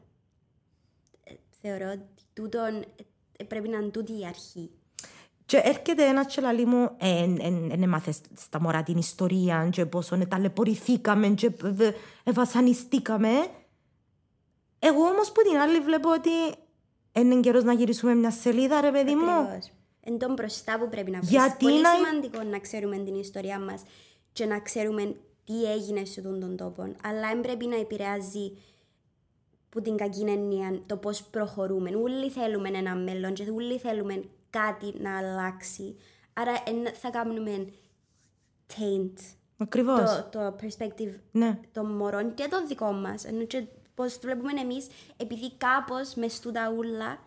Ε, θεωρώ ότι τούτον, ε, πρέπει να είναι τούτη η αρχή. Και έρχεται ένας τσελαλί μου, δεν έμαθες στα μωρά την ιστορία και πόσο ταλαιπωρηθήκαμε και βασανιστήκαμε. Εγώ όμως που την άλλη βλέπω ότι είναι καιρός να γυρίσουμε μια σελίδα ρε παιδί μου. Ακριβώς. Εν τον μπροστά που πρέπει να βρεις. Γιατί Πολύ να- σημαντικό να ξέρουμε την ιστορία μας και να ξέρουμε τι έγινε σε αυτόν τον τόπο. Αλλά δεν πρέπει να επηρεάζει που την κακή έννοια το πώς προχωρούμε. Όλοι θέλουμε ένα μέλλον και όλοι θέλουμε κάτι να αλλάξει. Άρα εν- θα κάνουμε taint Ακριβώς. το, το perspective Ναι. των μωρών και το δικό μας. Ενώ και πώς το βλέπουμε εμείς, επειδή κάπως μες στούτα ούλα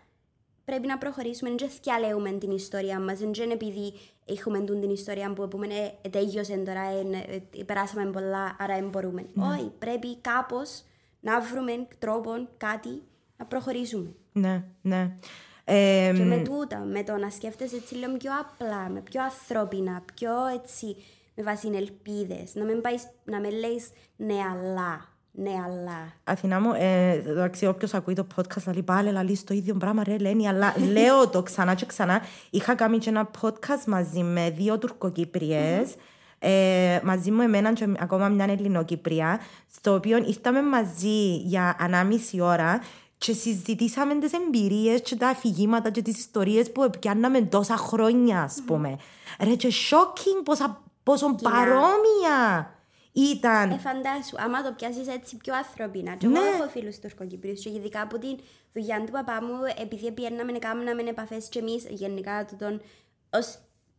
πρέπει να προχωρήσουμε, δεν θυκιαλέουμε την ιστορία μας, δεν είναι επειδή έχουμε τούν την ιστορία που πούμε ε, ε, τέλειωσε τώρα, ε, ε, περάσαμε πολλά, άρα δεν μπορούμε. Όχι, πρέπει κάπως να βρούμε τρόπο, κάτι, να προχωρήσουμε. Ναι, ναι. Ε, Και με τούτα, με το να σκέφτεσαι έτσι λίγο πιο απλά, με πιο ανθρώπινα, πιο έτσι, με βάση ελπίδες, να μην, πάεις, να με λέεις ναι αλλά, ναι αλλά. Αθηνά μου, ε, εντάξει, όποιος ακούει το podcast λέει πάλι λαλείς το ίδιο πράγμα ρε Ελένη, αλλά λέω το ξανά και ξανά. Είχα κάνει και ένα podcast μαζί με δύο τουρκοκύπριες, ε, μαζί μου εμένα και ακόμα μια Ελληνοκύπρια, στο οποίο ήρθαμε μαζί για ανάμιση ώρα και συζητήσαμε τις εμπειρίες και τα αφηγήματα και τις ιστορίες που πιάνναμε τόσα χρόνια, ας πούμε. Ρε και shocking πόσα, πόσο παρόμοια ήταν. Ε, φαντάσου, άμα το πιάσεις έτσι πιο ανθρώπινα. Και εγώ Ναι. έχω φίλους Τουρκοκυπρίους και ειδικά από την δουλειά του παπά μου, επειδή πιέρναμε να κάνουμε επαφές και εμείς γενικά του τον, ως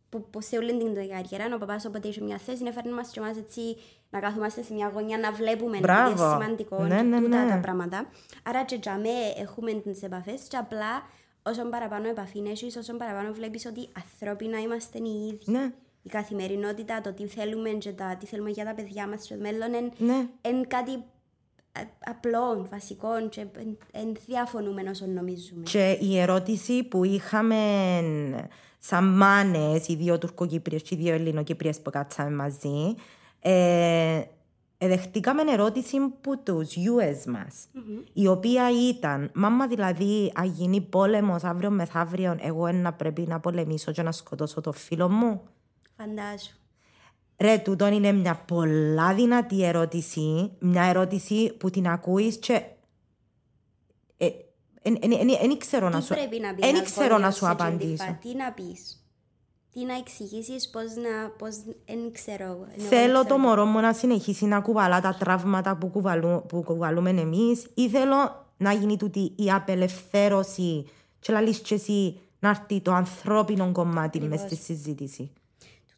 που, που σε όλη την καριέρα, ο παπάς όποτε είχε μια θέση, έφερνε μας και εμάς έτσι να κάθομαστε σε μια γωνιά να βλέπουμε Μπράβο. επειδή είναι σημαντικό Ναι, και ναι, τούτα ναι. τα πράγματα. Άρα και για με έχουμε τις επαφές και απλά όσο παραπάνω επαφή έχεις, όσο παραπάνω βλέπεις ότι ανθρώπινα είμαστε οι ίδιοι. Ναι. Η καθημερινότητα, το τι θέλουμε και τα, τι θέλουμε για τα παιδιά μας στο μέλλον είναι Ναι. εν κάτι α- απλό, βασικό και εν, εν διαφωνούμε όσο νομίζουμε. Και η ερώτηση που είχαμε σαν μάνες, οι δύο Τουρκοκύπριες και οι δύο Ελληνοκύπριες που κάτσαμε μαζί, ε, ε, δεχτήκαμε ερώτηση που τους US μας, η οποία ήταν, μάμα δηλαδή, αν γίνει πόλεμος αύριο μεθαύριο, εγώ να πρέπει να πολεμήσω και να σκοτώσω το φίλο μου. Φαντάσου. Ρε, τούτον είναι μια πολλά δυνατή ερώτηση, μια ερώτηση που την ακούεις και... Δεν ξέρω να Τι σου, πρέπει να πει εν ένας ξέρω να γονιός σου σε εκείνη τη απαντήσω. φάση, Τι να πεις. Τι να εξηγήσεις, πώς να... Πώς, εν ξέρω. εγώ, εν εγώ Θέλω δεν το ξέρω. μωρό μου να συνεχίσει να κουβαλά τα τραύματα που, κουβαλού, που κουβαλούμε εμείς ή θέλω να γίνει τούτη η απελευθέρωση και λαλείς και εσύ να έρθει το ανθρώπινο κομμάτι μες στη συζήτηση.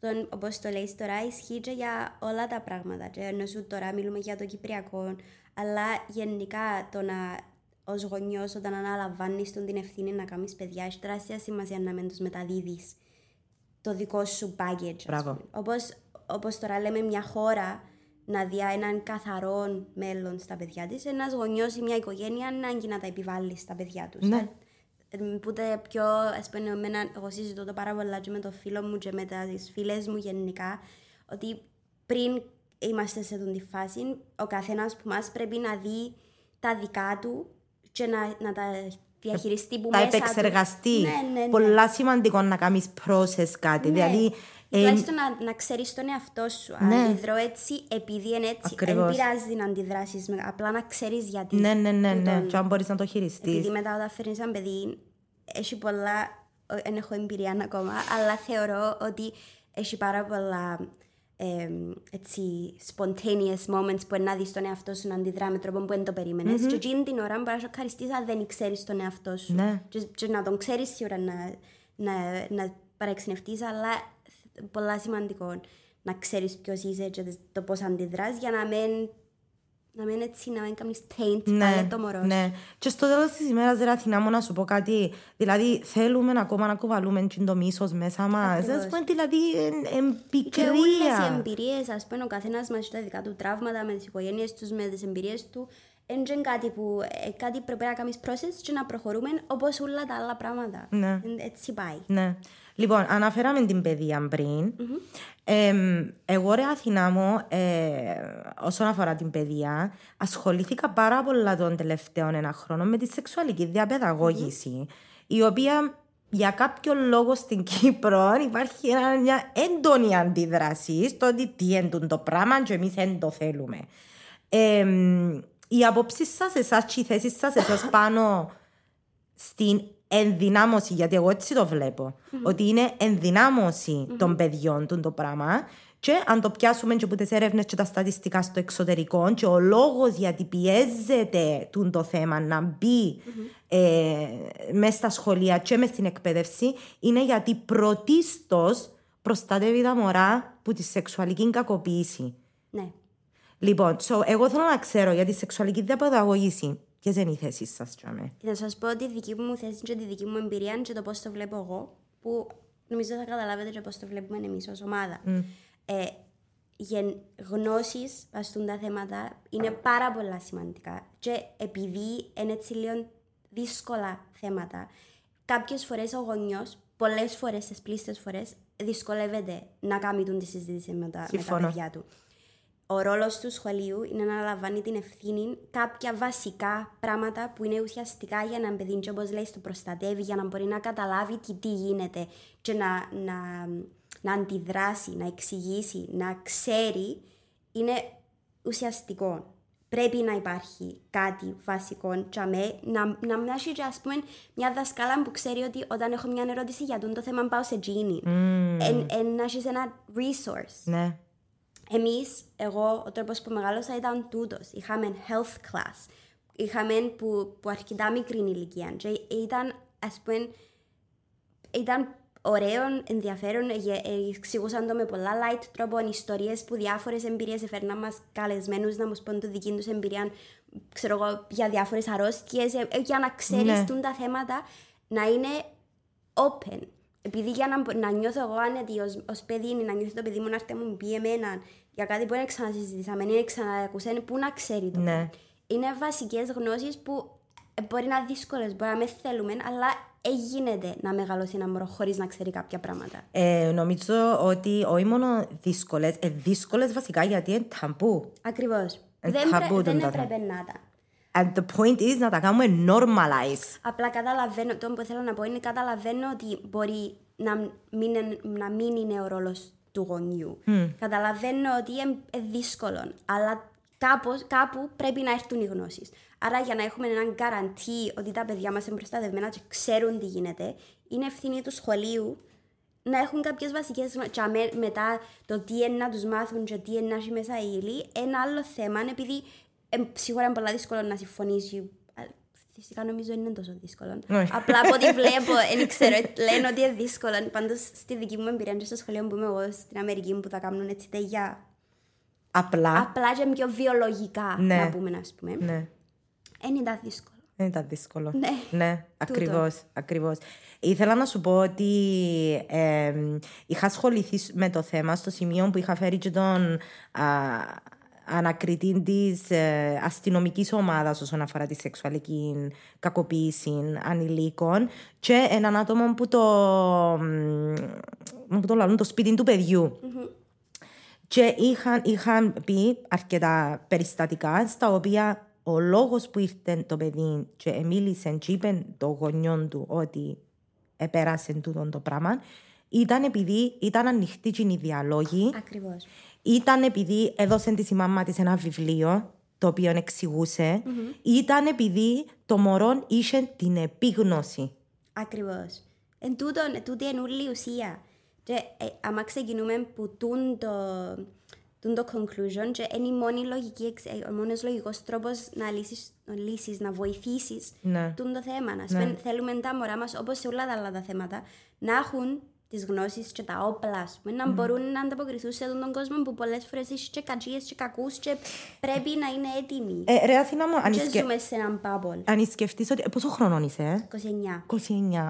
Τούτον, όπως το λέει τώρα, ισχύει και για όλα τα πράγματα. Και ενώ σου τώρα μιλούμε για το Κυπριακό, αλλά γενικά το να ως γονιός όταν αναλαμβάνεις τον την ευθύνη να κάνεις παιδιά, έχει τεράστια σημασία να μην τους μεταδίδεις το δικό σου baggage. ας Μπράβο. πούμε. Όπως, όπως τώρα λέμε μια χώρα να δει έναν καθαρό μέλλον στα παιδιά της, ένας γονιός ή μια οικογένεια ανάγκη να τα επιβάλλεις στα παιδιά τους. Ναι. Ε, Οπότε πιο, ας πούμε, εμένα, εγώ συζητώ το πάρα πολλά και με το φίλο μου και με τις φίλες μου γενικά, ότι πριν είμαστε σε αυτή τη φάση, ο καθένας που μας πρέπει να δει τα δικά του και να, να τα διαχειριστεί που Τα μέσα επεξεργαστεί. του. Ναι, ναι, ναι. Πολλά σημαντικό να κάνεις process κάτι. Δηλαδή, ε, Τουλάχιστον να, να ξέρεις τον εαυτό σου. Ναι. Αν αντιδρώ έτσι, επειδή είναι έτσι. Δεν Ακριβώς. πειράζει να αντιδράσεις. Απλά να ξέρεις γιατί. ναι, ναι, ναι, ναι. Τούτον. Και αν μπορείς να το χειριστείς. Επειδή μετά όταν φέρνεις ένα παιδί, έχει πολλά. Δεν έχω εμπειρία ακόμα, αλλά θεωρώ ότι έχει πάρα πολλά εμ, έτσι, spontaneous moments που να δεις τον εαυτό σου να αντιδρά με τρόπο που δεν το περίμενες. Και εκείνη την ώρα μπορεί να σου ευχαριστείς αν δεν ξέρεις τον εαυτό σου. Ναι. Και, και να τον ξέρεις σίγουρα να, να, να παρεξενευτείς, αλλά πολλά σημαντικό να ξέρεις ποιος είσαι και το πώς αντιδράς για να μην, να μην έτσι, να μην κάνεις taint πάλι το μωρός σου. ναι. Και στο τέλος της ημέρας, ρε Αθηνά μου, να σου πω κάτι. Δηλαδή, θέλουμε ακόμα να κουβαλούμε και το μίσος μέσα μας. Ακριβώς. Ας πούμε, δηλαδή, εν, Και όλες οι εμπικρία. εμπειρίες, ας πούμε, ο καθένας μας έχει τα δικά του τραύματα με τις οικογένειες τους, με τις εμπειρίες του. είναι κάτι που ε, κάτι πρέπει να κάνεις process και να προχωρούμε όπως όλα τα άλλα πράγματα. Ναι. Ε, Έτσι πάει. Ναι. Λοιπόν, αναφέραμε την παιδεία πριν. Εμ, εγώ ρε Αθηνά μου, ε, όσον αφορά την παιδεία, ασχολήθηκα πάρα πολλά τον τελευταίο ένα χρόνο με τη σεξουαλική διαπαιδαγώγηση, η οποία για κάποιο λόγο στην Κύπρο υπάρχει ένα- μια έντονη αντίδραση στο ότι τι έντον το πράγμα και εμείς δεν το θέλουμε. Εμ, οι απόψεις σας, εσάς και οι θέσεις σας, εσάς πάνω στην ενδυνάμωση, γιατί εγώ έτσι το βλέπω, ότι είναι ενδυνάμωση των παιδιών του το πράγμα και αν το πιάσουμε και από τις έρευνες και τα στατιστικά στο εξωτερικό και ο λόγος γιατί πιέζεται τούν το θέμα να μπει ε, μέσα στα σχολεία και μέσα στην εκπαίδευση είναι γιατί πρωτίστως προστατεύει τα μωρά που τη σεξουαλική κακοποίηση. Ναι. Λοιπόν, so, εγώ θέλω να ξέρω για τη σεξουαλική διαπαιδαγώγηση. Ποιες είναι οι θέσεις σας, Τζαμέ; Να σας πω τη δική μου θέση και τη δική μου εμπειρία και το πώς το βλέπω εγώ, που νομίζω θα καταλάβετε και πώς το βλέπουμε εμείς ως ομάδα. Ε, γεν, γνώσεις βαστούν τα θέματα είναι πάρα πολλά σημαντικά και επειδή είναι έτσι λίγο δύσκολα θέματα, κάποιες φορές ο γονιός, πολλές φορές, τις πλήστες φορές, δυσκολεύεται να κάνει τον τη συζήτηση με τα, με τα Συμφωνώ. παιδιά του. Ο ρόλος του σχολείου είναι να λαμβάνει την ευθύνη κάποια βασικά πράγματα που είναι ουσιαστικά για να παιδί, και όπως λέει, το προστατεύει, για να μπορεί να καταλάβει και τι γίνεται και να, να, να αντιδράσει, να εξηγήσει, να ξέρει, είναι ουσιαστικό. Πρέπει να υπάρχει κάτι βασικό τσαμέ, να, να μην έχει και, ας πούμε, μια δασκάλα που ξέρει ότι όταν έχω μια ερώτηση για τον το θέμα πάω σε τζίνι. Εν, εν, να έχεις ένα resource. Ναι. Εμείς, εγώ, ο τρόπος που μεγάλωσα ήταν τούτος. Είχαμε health class. Είχαμε που, που αρκετά μικρή ηλικία. Και ήταν, ας πούμε, ήταν ωραίο, ενδιαφέρον. ε, ε, Εξηγούσαν το με πολλά light τρόπο, ιστορίες που διάφορες εμπειρίες έφερναν μας καλεσμένους να μας πούν τη δική τους εμπειρία, ξέρω εγώ, για διάφορες αρρώστιες, για να ξέρεις Ναι. τα θέματα να είναι open. Επειδή για να, μπο- να νιώθω εγώ άνετη ως, ως παιδί, να νιώθει το παιδί μου να έρθει να μου πει εμένα για κάτι που δεν ξανασυζητήσαμε, δεν ξανακούσαν, πού να ξέρει το. Ναι. Είναι βασικές γνώσεις που ε, μπορεί να είναι δύσκολες, μπορεί να με θέλουμε, αλλά έγινε να μεγαλώσει ένα μωρό χωρίς να ξέρει κάποια πράγματα. Ε, νομίζω ότι όχι μόνο δύσκολες, ε, δύσκολες βασικά γιατί είναι ταμπού. Ακριβώς. Ε, δεν ταμπού πρέ- τον δεν τα έπρεπε να ήταν. And the point is να τα κάνουμε normalize. Απλά καταλαβαίνω, το που θέλω να πω είναι καταλαβαίνω ότι μπορεί να μην, είναι- να μην είναι ο ρόλος του γονιού. Καταλαβαίνω ότι είναι ε, δύσκολο, αλλά κάπως, κάπου πρέπει να έρθουν οι γνώσεις. Άρα για να έχουμε έναν καραντί ότι τα παιδιά μας είναι προστατευμένα και ξέρουν τι γίνεται, είναι ευθύνη του σχολείου να έχουν κάποιες βασικές γνώσει. μετά το τι είναι να τους μάθουν και τι είναι να έχει μέσα η ύλη, ένα άλλο θέμα είναι επειδή ε, σίγουρα είναι πολύ δύσκολο να συμφωνήσει. Α, Φυσικά νομίζω δεν είναι τόσο δύσκολο. Όχι. Απλά από ό,τι βλέπω, δεν ξέρω, λένε ότι είναι δύσκολο. Πάντως στη δική μου εμπειρία και στο σχολείο που είμαι εγώ στην Αμερική που τα κάνουν έτσι για Απλά. απλά και πιο βιολογικά Ναι. να πούμε, ας πούμε. Ναι. Δεν ήταν δύσκολο. Δεν ήταν δύσκολο. Ναι. Ναι, ακριβώς, ακριβώς. Ήθελα να σου πω ότι ε, είχα ασχοληθεί με το θέμα στο σημείο που είχα φέρει και τον α, ανακριτή της ε, αστυνομικής ομάδας όσον αφορά τη σεξουαλική κακοποίηση ανηλίκων και έναν άτομο που το, μ, που το λαλούν το σπίτι του παιδιού. Και είχαν, είχαν πει αρκετά περιστατικά στα οποία ο λόγος που ήρθε το παιδί και μίλησε και είπε το γονιό του ότι επέρασε τούτο το πράγμα ήταν επειδή ήταν ανοιχτή και οι διαλόγοι, Ακριβώς. Ήταν επειδή έδωσε τη η μάμα της ένα βιβλίο το οποίο εξηγούσε, ήταν επειδή το μωρό είχε την επίγνωση. Ακριβώς. Εν τούτο, τούτη είναι όλη η ουσία. Και ε, άμα ξεκινούμε που τούν το, τούν το conclusion και είναι η μόνη λογική, εξ- ε, ο μόνος λογικός τρόπος να λύσεις, να, λύσεις, να βοηθήσεις Ναι. τούν το θέμα. Να πούμε, θέλουμε τα μωρά μας, όπως σε όλα τα άλλα τα θέματα, να έχουν τις γνώσεις και τα όπλα, ας πούμε, να μπορούν να ανταποκριθούν σε αυτόν τον κόσμο που πολλές φορές έχει και κακίες και κακούς και πρέπει να είναι έτοιμοι. Ε, ρε Αθήνα μου, αν, και σκε... ζούμε σε έναν bubble. αν σκεφτείς ότι... Πόσων χρονών είσαι, ε; 29.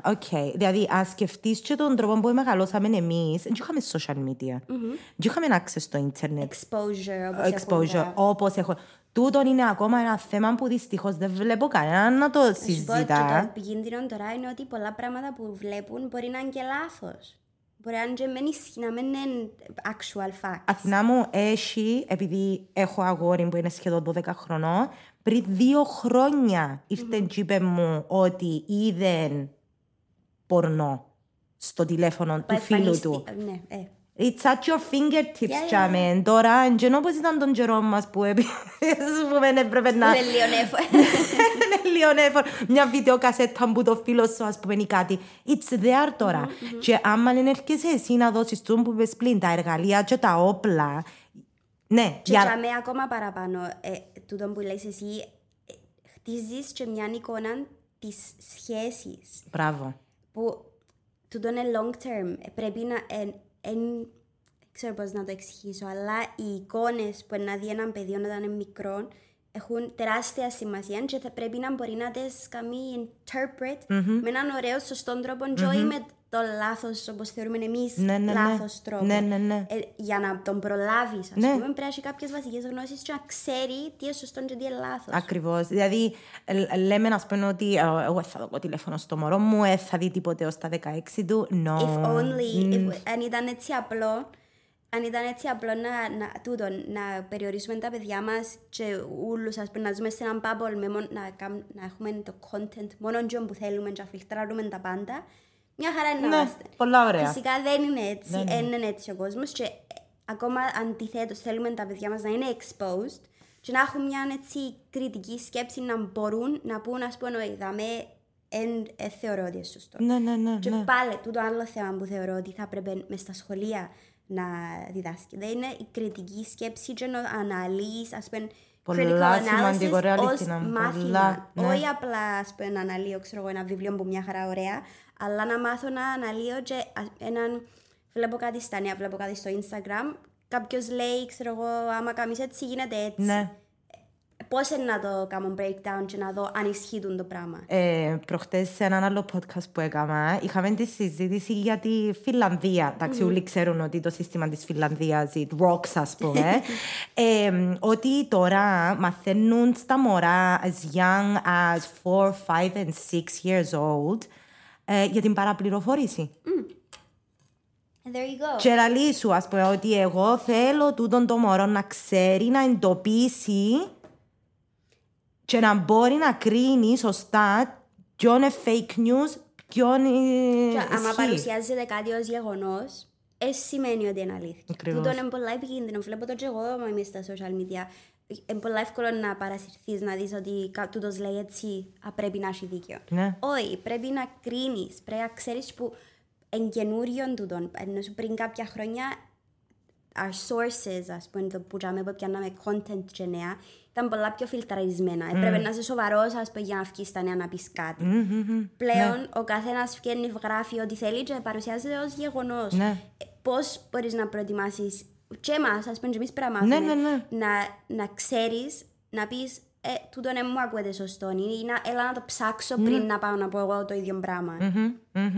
29, οκ. Δηλαδή, αν σκεφτείς και τον τρόπο που μεγαλώσαμε εμείς, δεν είχαμε social media. Δεν είχαμε access στο internet. Exposure, όπως Exposure, έχουμε τώρα. όπως έχω. Τούτον είναι ακόμα ένα θέμα που δυστυχώς δεν βλέπω κανέναν να το Να σου πω και το συζητά. επικίνδυνο τώρα είναι ότι πολλά πράγματα που βλέπουν μπορεί να είναι και λάθος. Μπορεί να είναι και μεν ισχύ, να μην είναι actual facts. Αθηνά μου έχει, επειδή έχω αγόρι που είναι σχεδόν 12 χρονών, πριν δύο χρόνια ήρθε και είπε μου ότι είδε πορνό στο τηλέφωνο του Που φίλου εμφανιστεί- του. Ναι, ε. It's at your fingertips, Yeah, yeah, τσάμε. Τώρα, εντζεν όπως ήταν τον καιρό μας που επί- ας πούμε, έπρεπε να... Είναι λίγο νεφο. Είναι λίγο εύκολο. Μια βιντεοκασέτα που το φίλο σου, ας πούμε, ή κάτι. It's there τώρα. Και άμα δεν έρχεσαι εσύ να δώσεις του που είπες πριν, τα εργαλεία και τα όπλα, ναι, Και για... για μένα ακόμα παραπάνω, ε, τούτο που λες εσύ, ε, χτίζεις και μια εικόνα της σχέσης Μπράβο. που τούτο είναι long term. Ε, Πρέπει να. εν- εν- δεν ξέρω πώς να το εξηγήσω, αλλά οι εικόνες που να δει έναν παιδί όταν είναι μικρό έχουν τεράστια σημασία και θα πρέπει να μπορεί να τι κάνει interpret με έναν ωραίο, σωστό τρόπο, και όχι με το λάθος όπως θεωρούμε εμείς Ναι, ναι, ναι. λάθος τρόπο. Ναι, ναι, ναι. Ε, για να τον προλάβεις, ας Ναι. πούμε, πρέπει να έχει κάποιες βασικές γνώσεις και να ξέρει τι είναι σωστό και τι είναι λάθος. Ακριβώς. Δηλαδή, ε, λέμε, ας πούμε, ότι ε, εγώ θα δω τηλέφωνο στο μωρό μου, ε, θα δει τίποτε ως τα 16 του. No. If only, if, αν ήταν έτσι απλό, αν ήταν έτσι απλό να, να, τούτο, να περιορίσουμε τα παιδιά μας και ούλους, ας πούμε, να ζούμε σε έναν bubble, με μόνο, να, κάν- να έχουμε το content μόνο τζον που θέλουμε και να φιλτράρουμε τα πάντα, μια χαρά είναι να Ναι, είμαστε. πολλά ωραία. Φυσικά δεν είναι έτσι, δεν είναι έτσι ο κόσμος και ε, ακόμα αντιθέτως θέλουμε τα παιδιά μας να είναι exposed και να έχουν μια έτσι κριτική σκέψη να μπορούν να πούν, ας πούμε, «Όχι, δαμέ, εν, ε, θεωρώ ότι είναι σωστό. Ναι, ναι, ναι. Και ναι. πάλι, τούτο άλλο θέμα που θεωρώ ότι θα έπρεπε με στα σχολεία να διδάσκεται είναι η κριτική σκέψη και να αναλύεις, ας πούμε, Πολλά critical σημαντικό, analysis ρε, ως αλήθεια, πολλά, μάθημα. ναι. Όχι απλά, ας πούμε, να αναλύω, ξέρω εγώ, ένα βιβλίο που μια χαρά ωραία, αλλά να μάθω να αναλύω και α- έναν... Βλέπω κάτι στα νέα, βλέπω κάτι στο Instagram, κάποιος λέει, ξέρω εγώ, άμα κάνεις έτσι γίνεται έτσι. Ναι. Πώς είναι να το κάνω breakdown και να δω αν ισχύει το πράγμα; Ε, προχτές σε έναν άλλο podcast που έκανα είχαμε τη συζήτηση για τη Φιλανδία. Εντάξει, όλοι ξέρουν ότι το σύστημα της Φιλανδίας it rocks, ας πούμε. ε, ότι τώρα μαθαίνουν στα μωρά as young as 4, 5 and 6 years old ε, για την παραπληροφόρηση. There you go. Και λαλή σου, ας πούμε, ότι εγώ θέλω τούτον το μωρό να ξέρει, να εντοπίσει και να μπορεί να κρίνει σωστά ποιο είναι fake news, ποιο είναι Και άμα ισχύει. παρουσιάζεται κάτι ως γεγονός, ε, σημαίνει ότι είναι αλήθεια. Ακριβώς. Τούτο είναι πολλά επικίνδυνο. Βλέπω το και εγώ άμα είμαι στα social media. Είναι πολλά εύκολο να παρασυρθείς, να δεις ότι κα- τούτος λέει έτσι, α, πρέπει να έχει δίκιο. Ναι. Όχι, πρέπει να κρίνεις, πρέπει να ξέρεις που εν καινούριον τούτον, ενώ σου πριν κάποια χρόνια our sources, ας πούμε, το που τζάμε που πιάναμε content και νέα, ήταν πολλά πιο φιλτραρισμένα. Έπρεπε να είσαι σοβαρός, ας πούμε, για να βγεις στα νέα να πεις κάτι. Πλέον, ο καθένας βγαίνει, γράφει ό,τι θέλει και παρουσιάζεται ως γεγονός. Ναι. Ε, Πώς μπορείς να προετοιμάσεις και εμάς, ας πούμε, και εμείς πρέπει να μάθουμε, Ναι, ναι, ναι. να, να ξέρεις, να πεις ε, τούτο δεν μου ακούεται σωστό ή να, έλα να το ψάξω Ναι. πριν να πάω να πω εγώ το ίδιο πράγμα.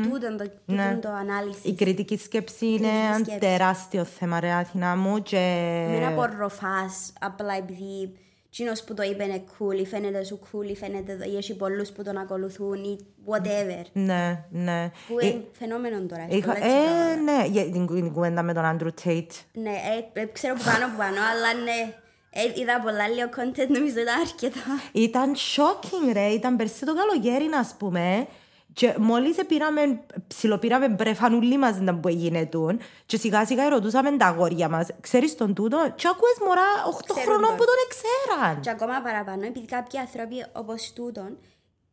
Τούτο είναι το, τούτο είναι το ανάλυσης. Η κριτική σκέψη είναι κριτική ένα σκέψη. τεράστιο θέμα, ρε Αθηνά μου. Και... Μην απορροφάς απλά επειδή Τσίνος που το είπε είναι cool ή φαίνεται σου cool ή φαίνεται ή έχει πολλούς που τον ακολουθούν ή whatever. Ναι, ναι. Που είναι φαινόμενο τώρα. έχει Είχα... πολλά έτσι Ε, πράγματα. ναι, για την, την κουβέντα με τον Άντρου Τέιτ. Ναι, ε, ε, ξέρω που πάνω που πάνω, αλλά ναι. Ε, είδα πολλά λίγο content, νομίζω ήταν αρκετό. Ήταν shocking, ρε. Ήταν πέρσι το καλοκαίρι, να πούμε. Και μόλις πήραμε, ψιλοπήραμε μπρεφανούλοι μας να που έγινε τούν και σιγά σιγά ρωτούσαμε τα αγόρια μας. Ξέρεις τον τούτο; Και ακούες μωρά 8 Ξέρουν χρονών τον. που τον εξέραν. Και ακόμα παραπάνω, επειδή κάποιοι άνθρωποι όπως τούτον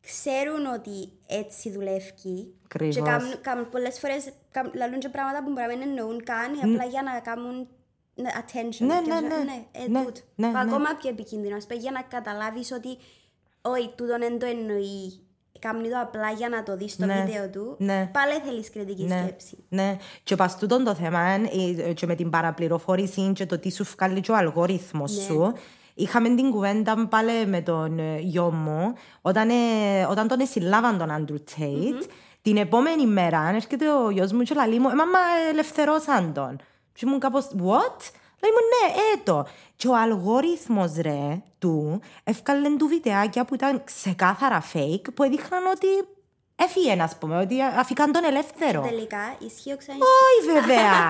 ξέρουν ότι έτσι δουλεύει. Ακριβώς. Και κάνουν, κάνουν πολλές φορές κάνουν, λαλούν και πράγματα που μπορεί να μην εννοούν καν, απλά για να κάνουν ναι, attention. Ναι, Και ναι, να- ναι. ε, Ναι, τούτο. ναι, Που ναι. Ακόμα πιο επικίνδυνο, ας πούμε, για να καταλάβεις ότι όχι, τούτον δεν το εννοεί. Κάνει το απλά για να το δεις στο Ναι, βίντεο του. ναι. Πάλι θέλεις κριτική Ναι, σκέψη. ναι. Και πας τούτον το θέμα ε, και με την παραπληροφόρηση και το τι σου βγάλει και ο αλγόριθμος Ναι. σου. Είχαμε την κουβέντα πάλι με τον ε, γιο μου όταν, ε, όταν τον συλλάβαν τον Άντρου Τέιτ. Την επόμενη μέρα έρχεται ο γιος μου και λέει μου «Ε, μαμά ελευθερώσαν τον». Και ήμουν κάπως «What?» Λέει μου, ναι, έτο. Και ο αλγόριθμος, ρε, του, έφκαλε του βιντεάκια που ήταν ξεκάθαρα fake, που έδειχναν ότι έφυγε, α πούμε, ότι αφήκαν τον ελεύθερο. Τελικά ισχύει ο ξανά. Όχι, βέβαια.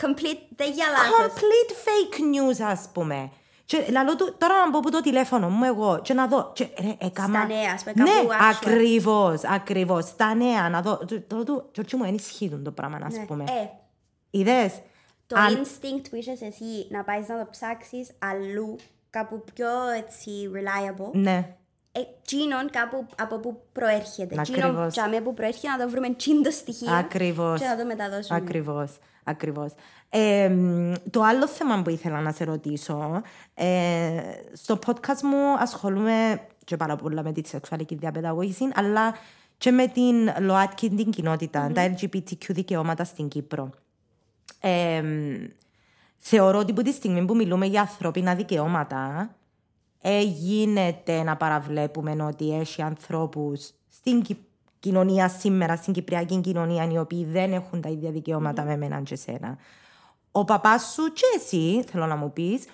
complete, δεν για λάθος. Complete fake news, ας πούμε. Και λαλό του, τώρα να μπω από το τηλέφωνο μου εγώ και να δω. Και, ρε, έκαμα... Στα νέα, ας πούμε, κάπου Ναι, actual. ακριβώς, ακριβώς. Στα νέα, να δω. Το- Το του, Γιώργη μου, ενισχύουν το πράγμα, ας Ναι. πούμε. Ε, Είδες. Το Αν- instinct που είχες εσύ να πάεις να το ψάξεις αλλού, κάπου πιο έτσι reliable, Ναι. ε, τσίνον κάπου από πού προέρχεται. Τσίνον Ακριβώς. τζαμέ που προέρχεται να το βρούμε τσίν το στοιχείο Ακριβώς. και να το μεταδώσουμε. Ακριβώς, ακριβώς. Ε, μ, το άλλο θέμα που ήθελα να σε ρωτήσω, ε, στο podcast μου ασχολούμαι και πάρα πολλά με τη σεξουαλική διαπαιδαγώγηση, αλλά και με την ΛΟΑΤΚΙ την κοινότητα, τα LGBTQ δικαιώματα στην Κύπρο. Ε, μ, θεωρώ ότι από τη στιγμή που μιλούμε για ανθρώπινα δικαιώματα, ε, γίνεται να παραβλέπουμε ότι έχει ανθρώπους στην Κυ- κοινωνία σήμερα, στην κυπριακή κοινωνία, οι οποίοι δεν έχουν τα ίδια δικαιώματα με εμένα και εσένα. Ο παπάς σου και εσύ, θέλω να μου πεις,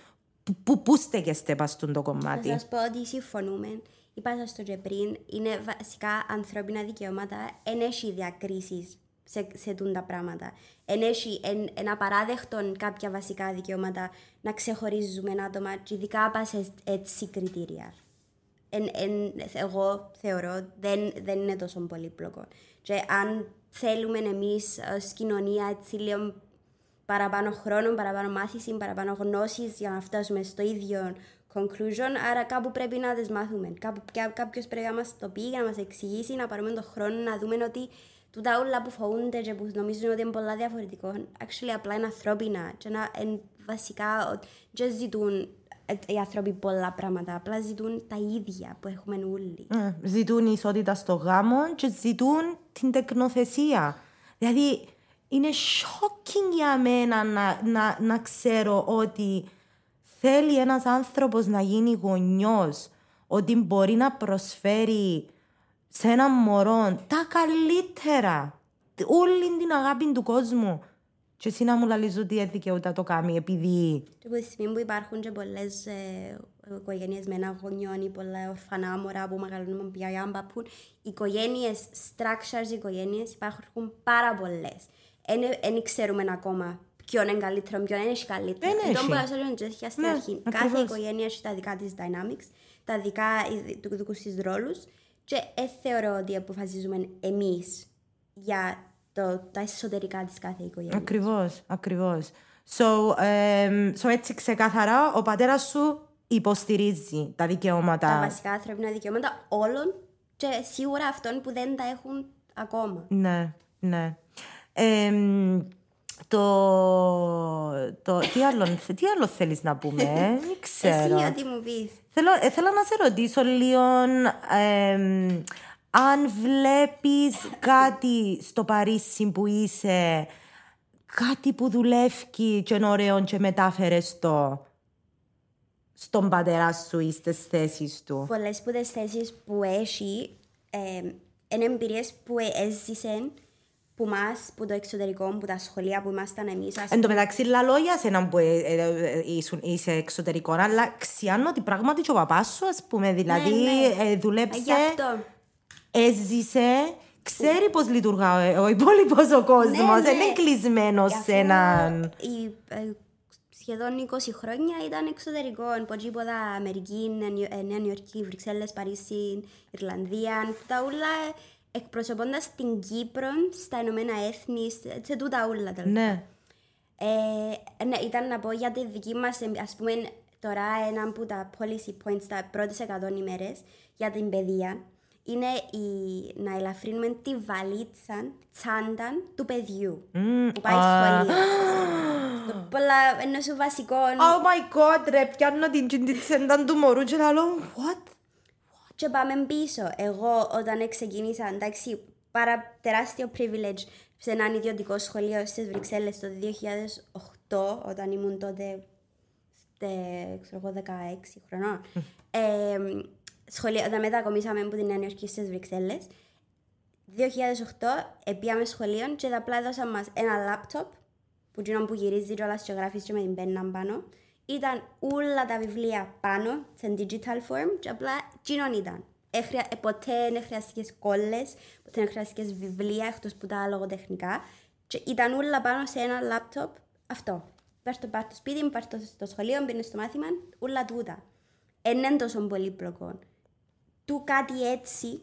που, που, που στέκεστε πας στον το Να κομμάτι. σας πω ότι συμφωνούμε. Είπα σας το και πριν, είναι βασικά ανθρώπινα δικαιώματα, εν έχει διακρίσεις σε, σε τούν τα πράγματα. Εν έχει εν, εν απαράδεκτον κάποια βασικά δικαιώματα να ξεχωρίζουμε άτομα και ειδικά πας σε έτσι κριτήρια. Εν, εν, εγώ θεωρώ δεν, δεν είναι τόσο πολύπλοκο. Και αν θέλουμε εμείς ως κοινωνία έτσι λίγο παραπάνω χρόνο, παραπάνω μάθησης, παραπάνω γνώσεις για να φτάσουμε στο ίδιο conclusion, άρα κάπου πρέπει να τις μάθουμε. Κάπου κάποιος πρέπει να μας το πει, για να μας εξηγήσει, να πάρουμε τον χρόνο να δούμε ότι τούτα όλα που φοβούνται και που νομίζουν ότι είναι πολλά διαφορετικό, actually απλά είναι ανθρώπινα και να, εν, βασικά ότι δεν ζητούν ε, οι άνθρωποι πολλά πράγματα, απλά ζητούν τα ίδια που έχουμε όλοι. Ε, Ζητούν ισότητα στο γάμο και ζητούν την τεκνοθεσία. Δηλαδή, είναι shocking για μένα να, να, να ξέρω ότι θέλει ένας άνθρωπος να γίνει γονιός, ότι μπορεί να προσφέρει σε ένα μωρό τα καλύτερα, όλη την αγάπη του κόσμου. Και εσύ να μου λαλείς ότι δεν δικαιούται να το κάνει επειδή... Και από τη στιγμή που υπάρχουν και πολλές ε, οικογένειες με ένα γονιό ή πολλά ορφανά μωρά που μεγαλώνουν με πια παππούν, οι οικογένειες, structures οικογένειες υπάρχουν πάρα πολλές. Δεν ξέρουμε ακόμα ποιον είναι καλύτερο, ποιον είναι καλύτερο. Δεν έχει. Τον που ασχολούνται και στην Ναι, αρχή. Κάθε ακριβώς. οικογένεια έχει τα δικά της dynamics, τα δικά του δικού της ρόλους. Και δεν θεωρώ ότι αποφασίζουμε εμείς για το, τα εσωτερικά της κάθε οικογένειας. Ακριβώς, ακριβώς. So, εμ, so έτσι ξεκαθαρά ο πατέρας σου υποστηρίζει τα δικαιώματα. τα βασικά ανθρώπινα δικαιώματα όλων και σίγουρα αυτών που δεν τα έχουν ακόμα. Ναι, ναι. Εμ, το, το, τι, άλλο, τι άλλο θέλεις να πούμε, ε; δεν ξέρω. Εσύ ό,τι μου πεις. Θέλω, ε, θέλω να σε ρωτήσω λίγο εμ, αν βλέπεις κάτι στο Παρίσι που είσαι, κάτι που δουλεύει και είναι ωραίο και μετάφερες το στον πατέρα σου ή στις θέσεις του. Πολλές που τις θέσεις που έχει ε, είναι εμπειρίες που έζησαν που μας, που το εξωτερικό, που τα σχολεία που ήμασταν εμείς. ας Εν τω μεταξύ, λαλό για σένα που ε, ε, ε, ήσουν- είσαι εξωτερικό, αλλά ξιάνω ότι πράγματι και ο παπάς σου, ας πούμε, δηλαδή ναι. ε, δούλεψε, Γι' αυτό. έζησε, ξέρει πώς λειτουργά ο, ο υπόλοιπος ο κόσμος, ναι. δεν είναι κλεισμένος Γι' σε αυτό έναν... η- ε, σχεδόν 20 χρόνια ήταν εξωτερικό. Ποτζίποτα Αμερική, Νέα Νιο- ε, Νέα Νιόρκη, Βρυξέλλες, Παρίσι, Ιρλανδία. Τα όλα εκπροσωπώντας την Κύπρο στα Ηνωμένα Έθνη, σε- σε τούτα όλα τέλος Ναι, Ε, ναι, ήταν να πω για τη δική μας, ε, ας πούμε, τώρα ένα από τα policy points, τα πρώτες 100 ημέρες για την παιδεία, είναι η, να ελαφρύνουμε τη βαλίτσα, τσάντα του παιδιού που πάει σχολείο. Το πολλά, ενώ σου βασικό, Oh my god, ρε, πιάνω την τσεντιτσέντα του μωρού και λαλό, what? Και πάμε πίσω. Εγώ όταν ξεκίνησα, εντάξει, πάρα τεράστιο privilege σε έναν ιδιωτικό σχολείο στις Βρυξέλλες το 2008, όταν ήμουν τότε, τε, ξέρω εγώ, 16 χρονών. ε, σχολείο, όταν μετακομίσαμε από την Νέα Νιόρκη στις Βρυξέλλες, 2008 επίαμε σχολείο και απλά έδωσαν μας ένα λάπτοπ που γίνον που γυρίζει κιόλας και γράφεις και με την πέννα πάνω. Ήταν όλα τα βιβλία πάνω, σε digital form και απλά γίνον ήταν. Έχρια, ε, ποτέ δεν χρειαστικές κόλλες, ποτέ δεν χρειαστικές βιβλία εκτός που τα λογοτεχνικά. Και ήταν όλα πάνω σε ένα λάπτοπ αυτό. Πάρ' το, πάρ' το σπίτι μου, πάρ' το στο σχολείο, μπαίνεις στο μάθημα, όλα τούτα. Εν είναι τόσο πολύπλοκο. Του κάτι έτσι,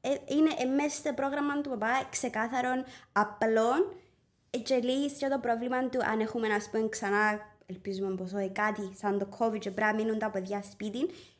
ε, είναι ε, μέσα στο πρόγραμμα του παπά ξεκάθαρον απλό ε, και λύγεις και το πρόβλημα του αν έχουμε να πούμε ξανά ελπίζουμε πως όχι κάτι σαν το COVID και πρέπει να μείνουν τα παιδιά σπίτι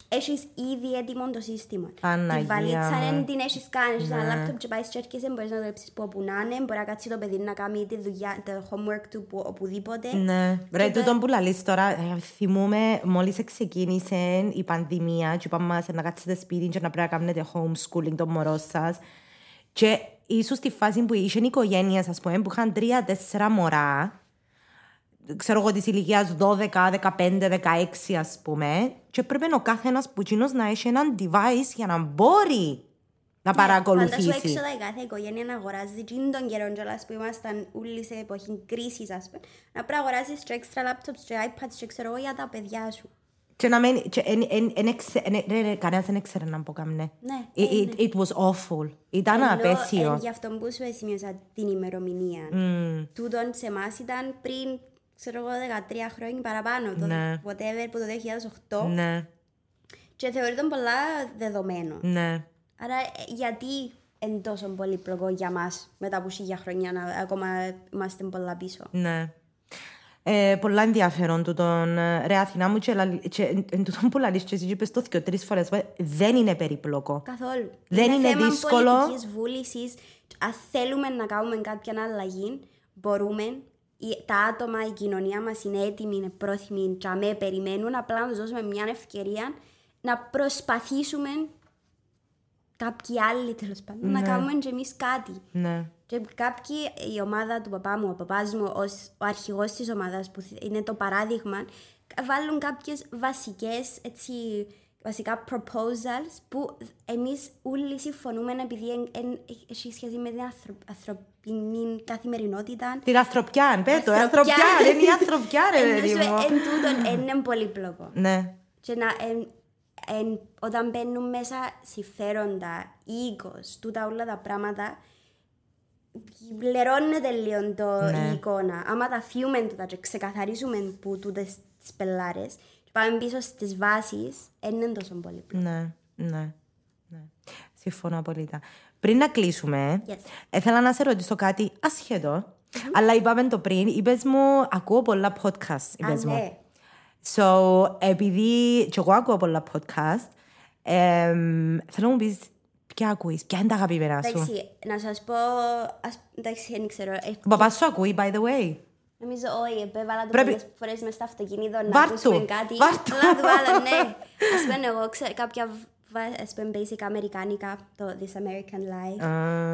έχεις ήδη έτοιμο το σύστημα. Παναγία Τη βαλίτσα μου. δεν την έχεις κάνει, έχεις ένα Ναι. λάπτοπ και πάεις και έρχεσαι, μπορείς να δουλέψεις που όπου να είναι, μπορεί να κάτσει το παιδί να κάνει τη δουλειά, το homework του που, οπουδήποτε. Ναι. Ρε, Και το- τούτον που λαλείς τώρα, ε, θυμούμαι μόλις ξεκίνησε η πανδημία και είπαμε μας να κάτσετε σπίτι και να πρέπει να κάνετε homeschooling το μωρό σας. Και ίσως στη φάση που είχε οικογένειες, ας πούμε, που είχαν τρία-τέσσερα μωρά, ξέρω εγώ της ηλικίας 12, 15, 16 ας πούμε, και πρέπει ο κάθε ένας που εκείνος να έχει έναν device για να μπορεί να Φαντάσου παρακολουθήσει. έξοδα η κάθε οικογένεια να αγοράζει και είναι τον καιρό κιόλας που ήμασταν όλοι σε εποχή κρίσης ας πούμε. Να πρέπει να αγοράσεις και έξτρα laptops και iPads και ξέρω εγώ για τα παιδιά σου. Και να μένει, και εν, εν, εν, εξε- εν, ρε, ρε, κανένας δεν ήξερε να πω κάμνε. Ναι, It, ε, it, it was awful. Ήταν Ενώ, απέσιο. ε, Γι' αυτό που σου σημείωσα την ημερομηνία. Mm. Τούτον σε εμάς ήταν πριν, ξέρω εγώ, 13 χρόνια παραπάνω. Το Ναι. whatever που το 2008. Ναι, Και θεωρείται πολλά δεδομένο. ναι. Άρα ε, γιατί είναι τόσο πολύπλοκο για μας μετά από χίλια χρόνια να ακόμα είμαστε πολλά πίσω; Ναι. Ε, πολλά ενδιαφέρον τούτον. ε, Ρε Αθηνά μου και, λαλ- και εν, εν τούτον που λαλείς και εσύ και είπες το και τρεις φορές. ε, Δεν είναι περίπλοκο. Καθόλου. Δεν είναι θέμα δύσκολο. πολιτικής βούλησης. Αν θέλουμε να κάνουμε κάποια αλλαγή, μπορούμε. Η- Τα άτομα, η κοινωνία μας είναι έτοιμη, είναι πρόθυμοι, και αμέ περιμένουν. Απλά να τους δώσουμε μια ευκαιρία να προσπαθήσουμε κάποιοι άλλοι τέλος πάντων να κάνουμε και εμείς κάτι. Ναι. Και κάποιοι, η ομάδα του παπά μου, ο παπάς μου, ως ο αρχηγός της ομάδας που είναι το παράδειγμα, βάλουν κάποιες βασικές, έτσι, βασικά proposals που εμείς όλοι συμφωνούμε επειδή εν, εν, έχει σχέση με την ανθρω- ανθρωπινή καθημερινότητα. Την ανθρωπιά, πέ το, η Ανθρωπιά. ανθρωπιά, είναι η ανθρωπιά ρε Ενώ παιδί σου, μου. Εν τούτον είναι πολύπλοκο. Ναι, Και να, εν, εν, όταν μπαίνουν μέσα συμφέροντα, οίκος, τούτα όλα τα πράγματα, λερώνεται λίγο το, Ναι. η εικόνα. Άμα τα φύγουμε τούτα και ξεκαθαρίσουμε που τούτες τις πελάρες και πάμε πίσω στις βάσεις, δεν είναι τόσο πολύ. ναι, ναι, ναι. Συμφωνώ απολύτω. Πριν να κλείσουμε, Yes. ήθελα να σε ρωτήσω κάτι ασχετό, αλλά είπαμε το πριν, είπες μου, ακούω πολλά podcast, Α, είπες μου. ναι. So, επειδή και εγώ ακούω πολλά podcast, εμ, θέλω να μου πεις ποια ακούεις, ποια είναι τα αγαπημένα σου. Εντάξει, να σας πω, ας, εντάξει, δεν ξέρω. ε, Ο παπάς σου ακούει, by the way. Νομίζω όχι, επέβαλα το Πρέπει- πολλές φορές μες στο αυτοκίνητο να Βάρ' ακούσουμε του, κάτι. βάρ' του. Αλλά του βάλω, ναι. Ας πούμε εγώ ξέρω κάποια βα- ας πούμε basic αμερικάνικα, το This American Life,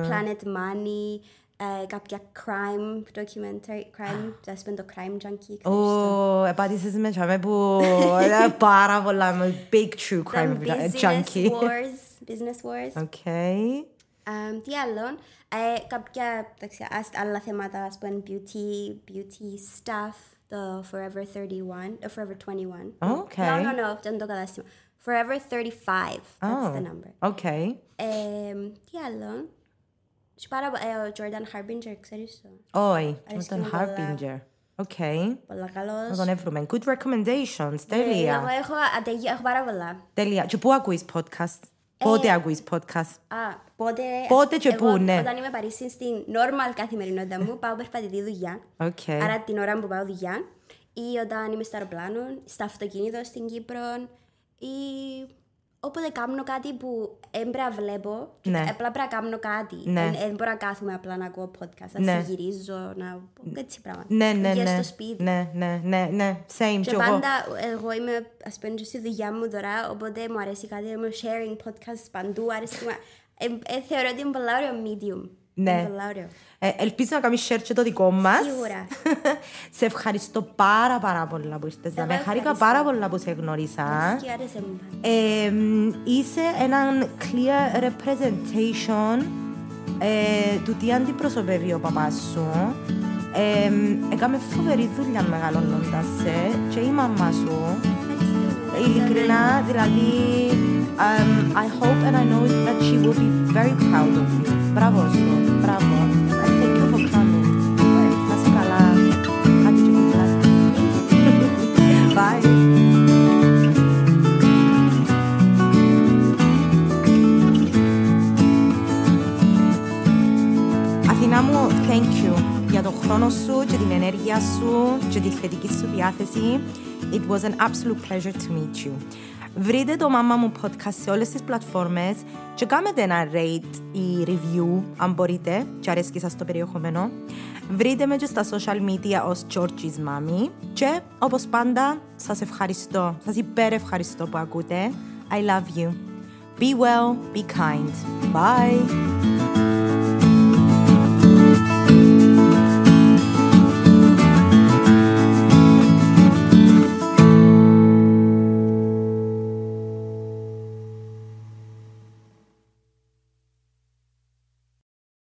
Planet Money, ε, κάποια crime documentary, crime, ας πούμε το Crime Junkie. ξέρεις το. Ω, επάτησες με τσάμε που είναι πάρα πολλά, με big true crime Το Business junkie. Wars, Business Wars. Okay. Um, τι άλλο, ε, κάποια εντάξει, ας- άλλα θέματα, ας πούμε, beauty, beauty stuff, το Forever 31, το Forever 21. Okay. No, no, no, αυτό είναι το κατάστημα. Forever 35, that's Oh, the number. okay. Ε, τι άλλο, και πάρα, ε, ο Jordan Harbinger, ξέρεις το, Όχι, με Αρέσκει τον μου πολλά. Harbinger. Okay. πολλά Να καλός. τον έβρουμε. Good recommendations. Ε, Εγώ Τέλεια. έχω, ατεγεί- έχω πάρα πολλά. Τέλεια. Και πού ακούεις podcast? Πότε ακούεις podcast? Α, πότε, Πότε και εγώ, πού, ναι. Όταν είμαι Παρίσι στην normal καθημερινότητα μου, πάω περπατητή δουλειά. Okay. Άρα την ώρα που πάω δουλειά ή όταν είμαι στο αεροπλάνο, στα αυτοκίνητο στην Κύπρο ή όποτε κάνω κάτι που έμπρα βλέπω και Ναι. απλά πρέπει να κάνω κάτι. Ναι. Δεν δεν μπορώ να κάθομαι απλά να ακούω podcast, να Ναι. συγυρίζω, να έτσι πράγματα. Ναι, ναι, Βγαίνω ναι. στο σπίτι. Ναι, ναι, ναι, ναι. Same. Και κι εγώ. πάντα εγώ είμαι, ας πούμε, και στη δουλειά μου τώρα, οπότε μου αρέσει κάτι, είμαι sharing podcast παντού, αρέσει μου. Ε, ε, θεωρώ ότι είναι πολύ ωραίο medium. Ναι. Είναι πολύ ωραίο. Ε, ελπίζω να κάνεις share και το δικό μας. Σίγουρα. σε ευχαριστώ πάρα πάρα πολλά που ήρθες. Εγώ Με χάρηκα ευχαριστώ. πάρα πολλά που σε γνώρισα. Και άρεσε μου πάντα. Ε, είσαι έναν clear representation ε, του τι αντιπροσωπεύει ο παπάς σου. Ε, έκαμε φοβερή δουλειά μεγαλώνοντας σε και η μαμά σου. Ειλικρινά, δηλαδή, um, I hope and I know that she will be very proud of you. Μπράβο σου, μπράβο. And thank you for coming. Να είσαι καλά. Άντε και κουκλάτε. Bye. Αθηνά μου, thank you για τον χρόνο σου και την ενέργεια σου και τη θετική σου διάθεση. It was an absolute pleasure to meet you. Βρείτε το μάμα μου podcast σε όλες τις πλατφόρμες και κάνετε ένα rate ή review αν μπορείτε και αρέσκει σας το περιεχόμενο. Βρείτε με και στα social media ως Georgie's Mommy και όπως πάντα σας ευχαριστώ, σας υπερευχαριστώ που ακούτε. I love you. Be well, be kind. Bye.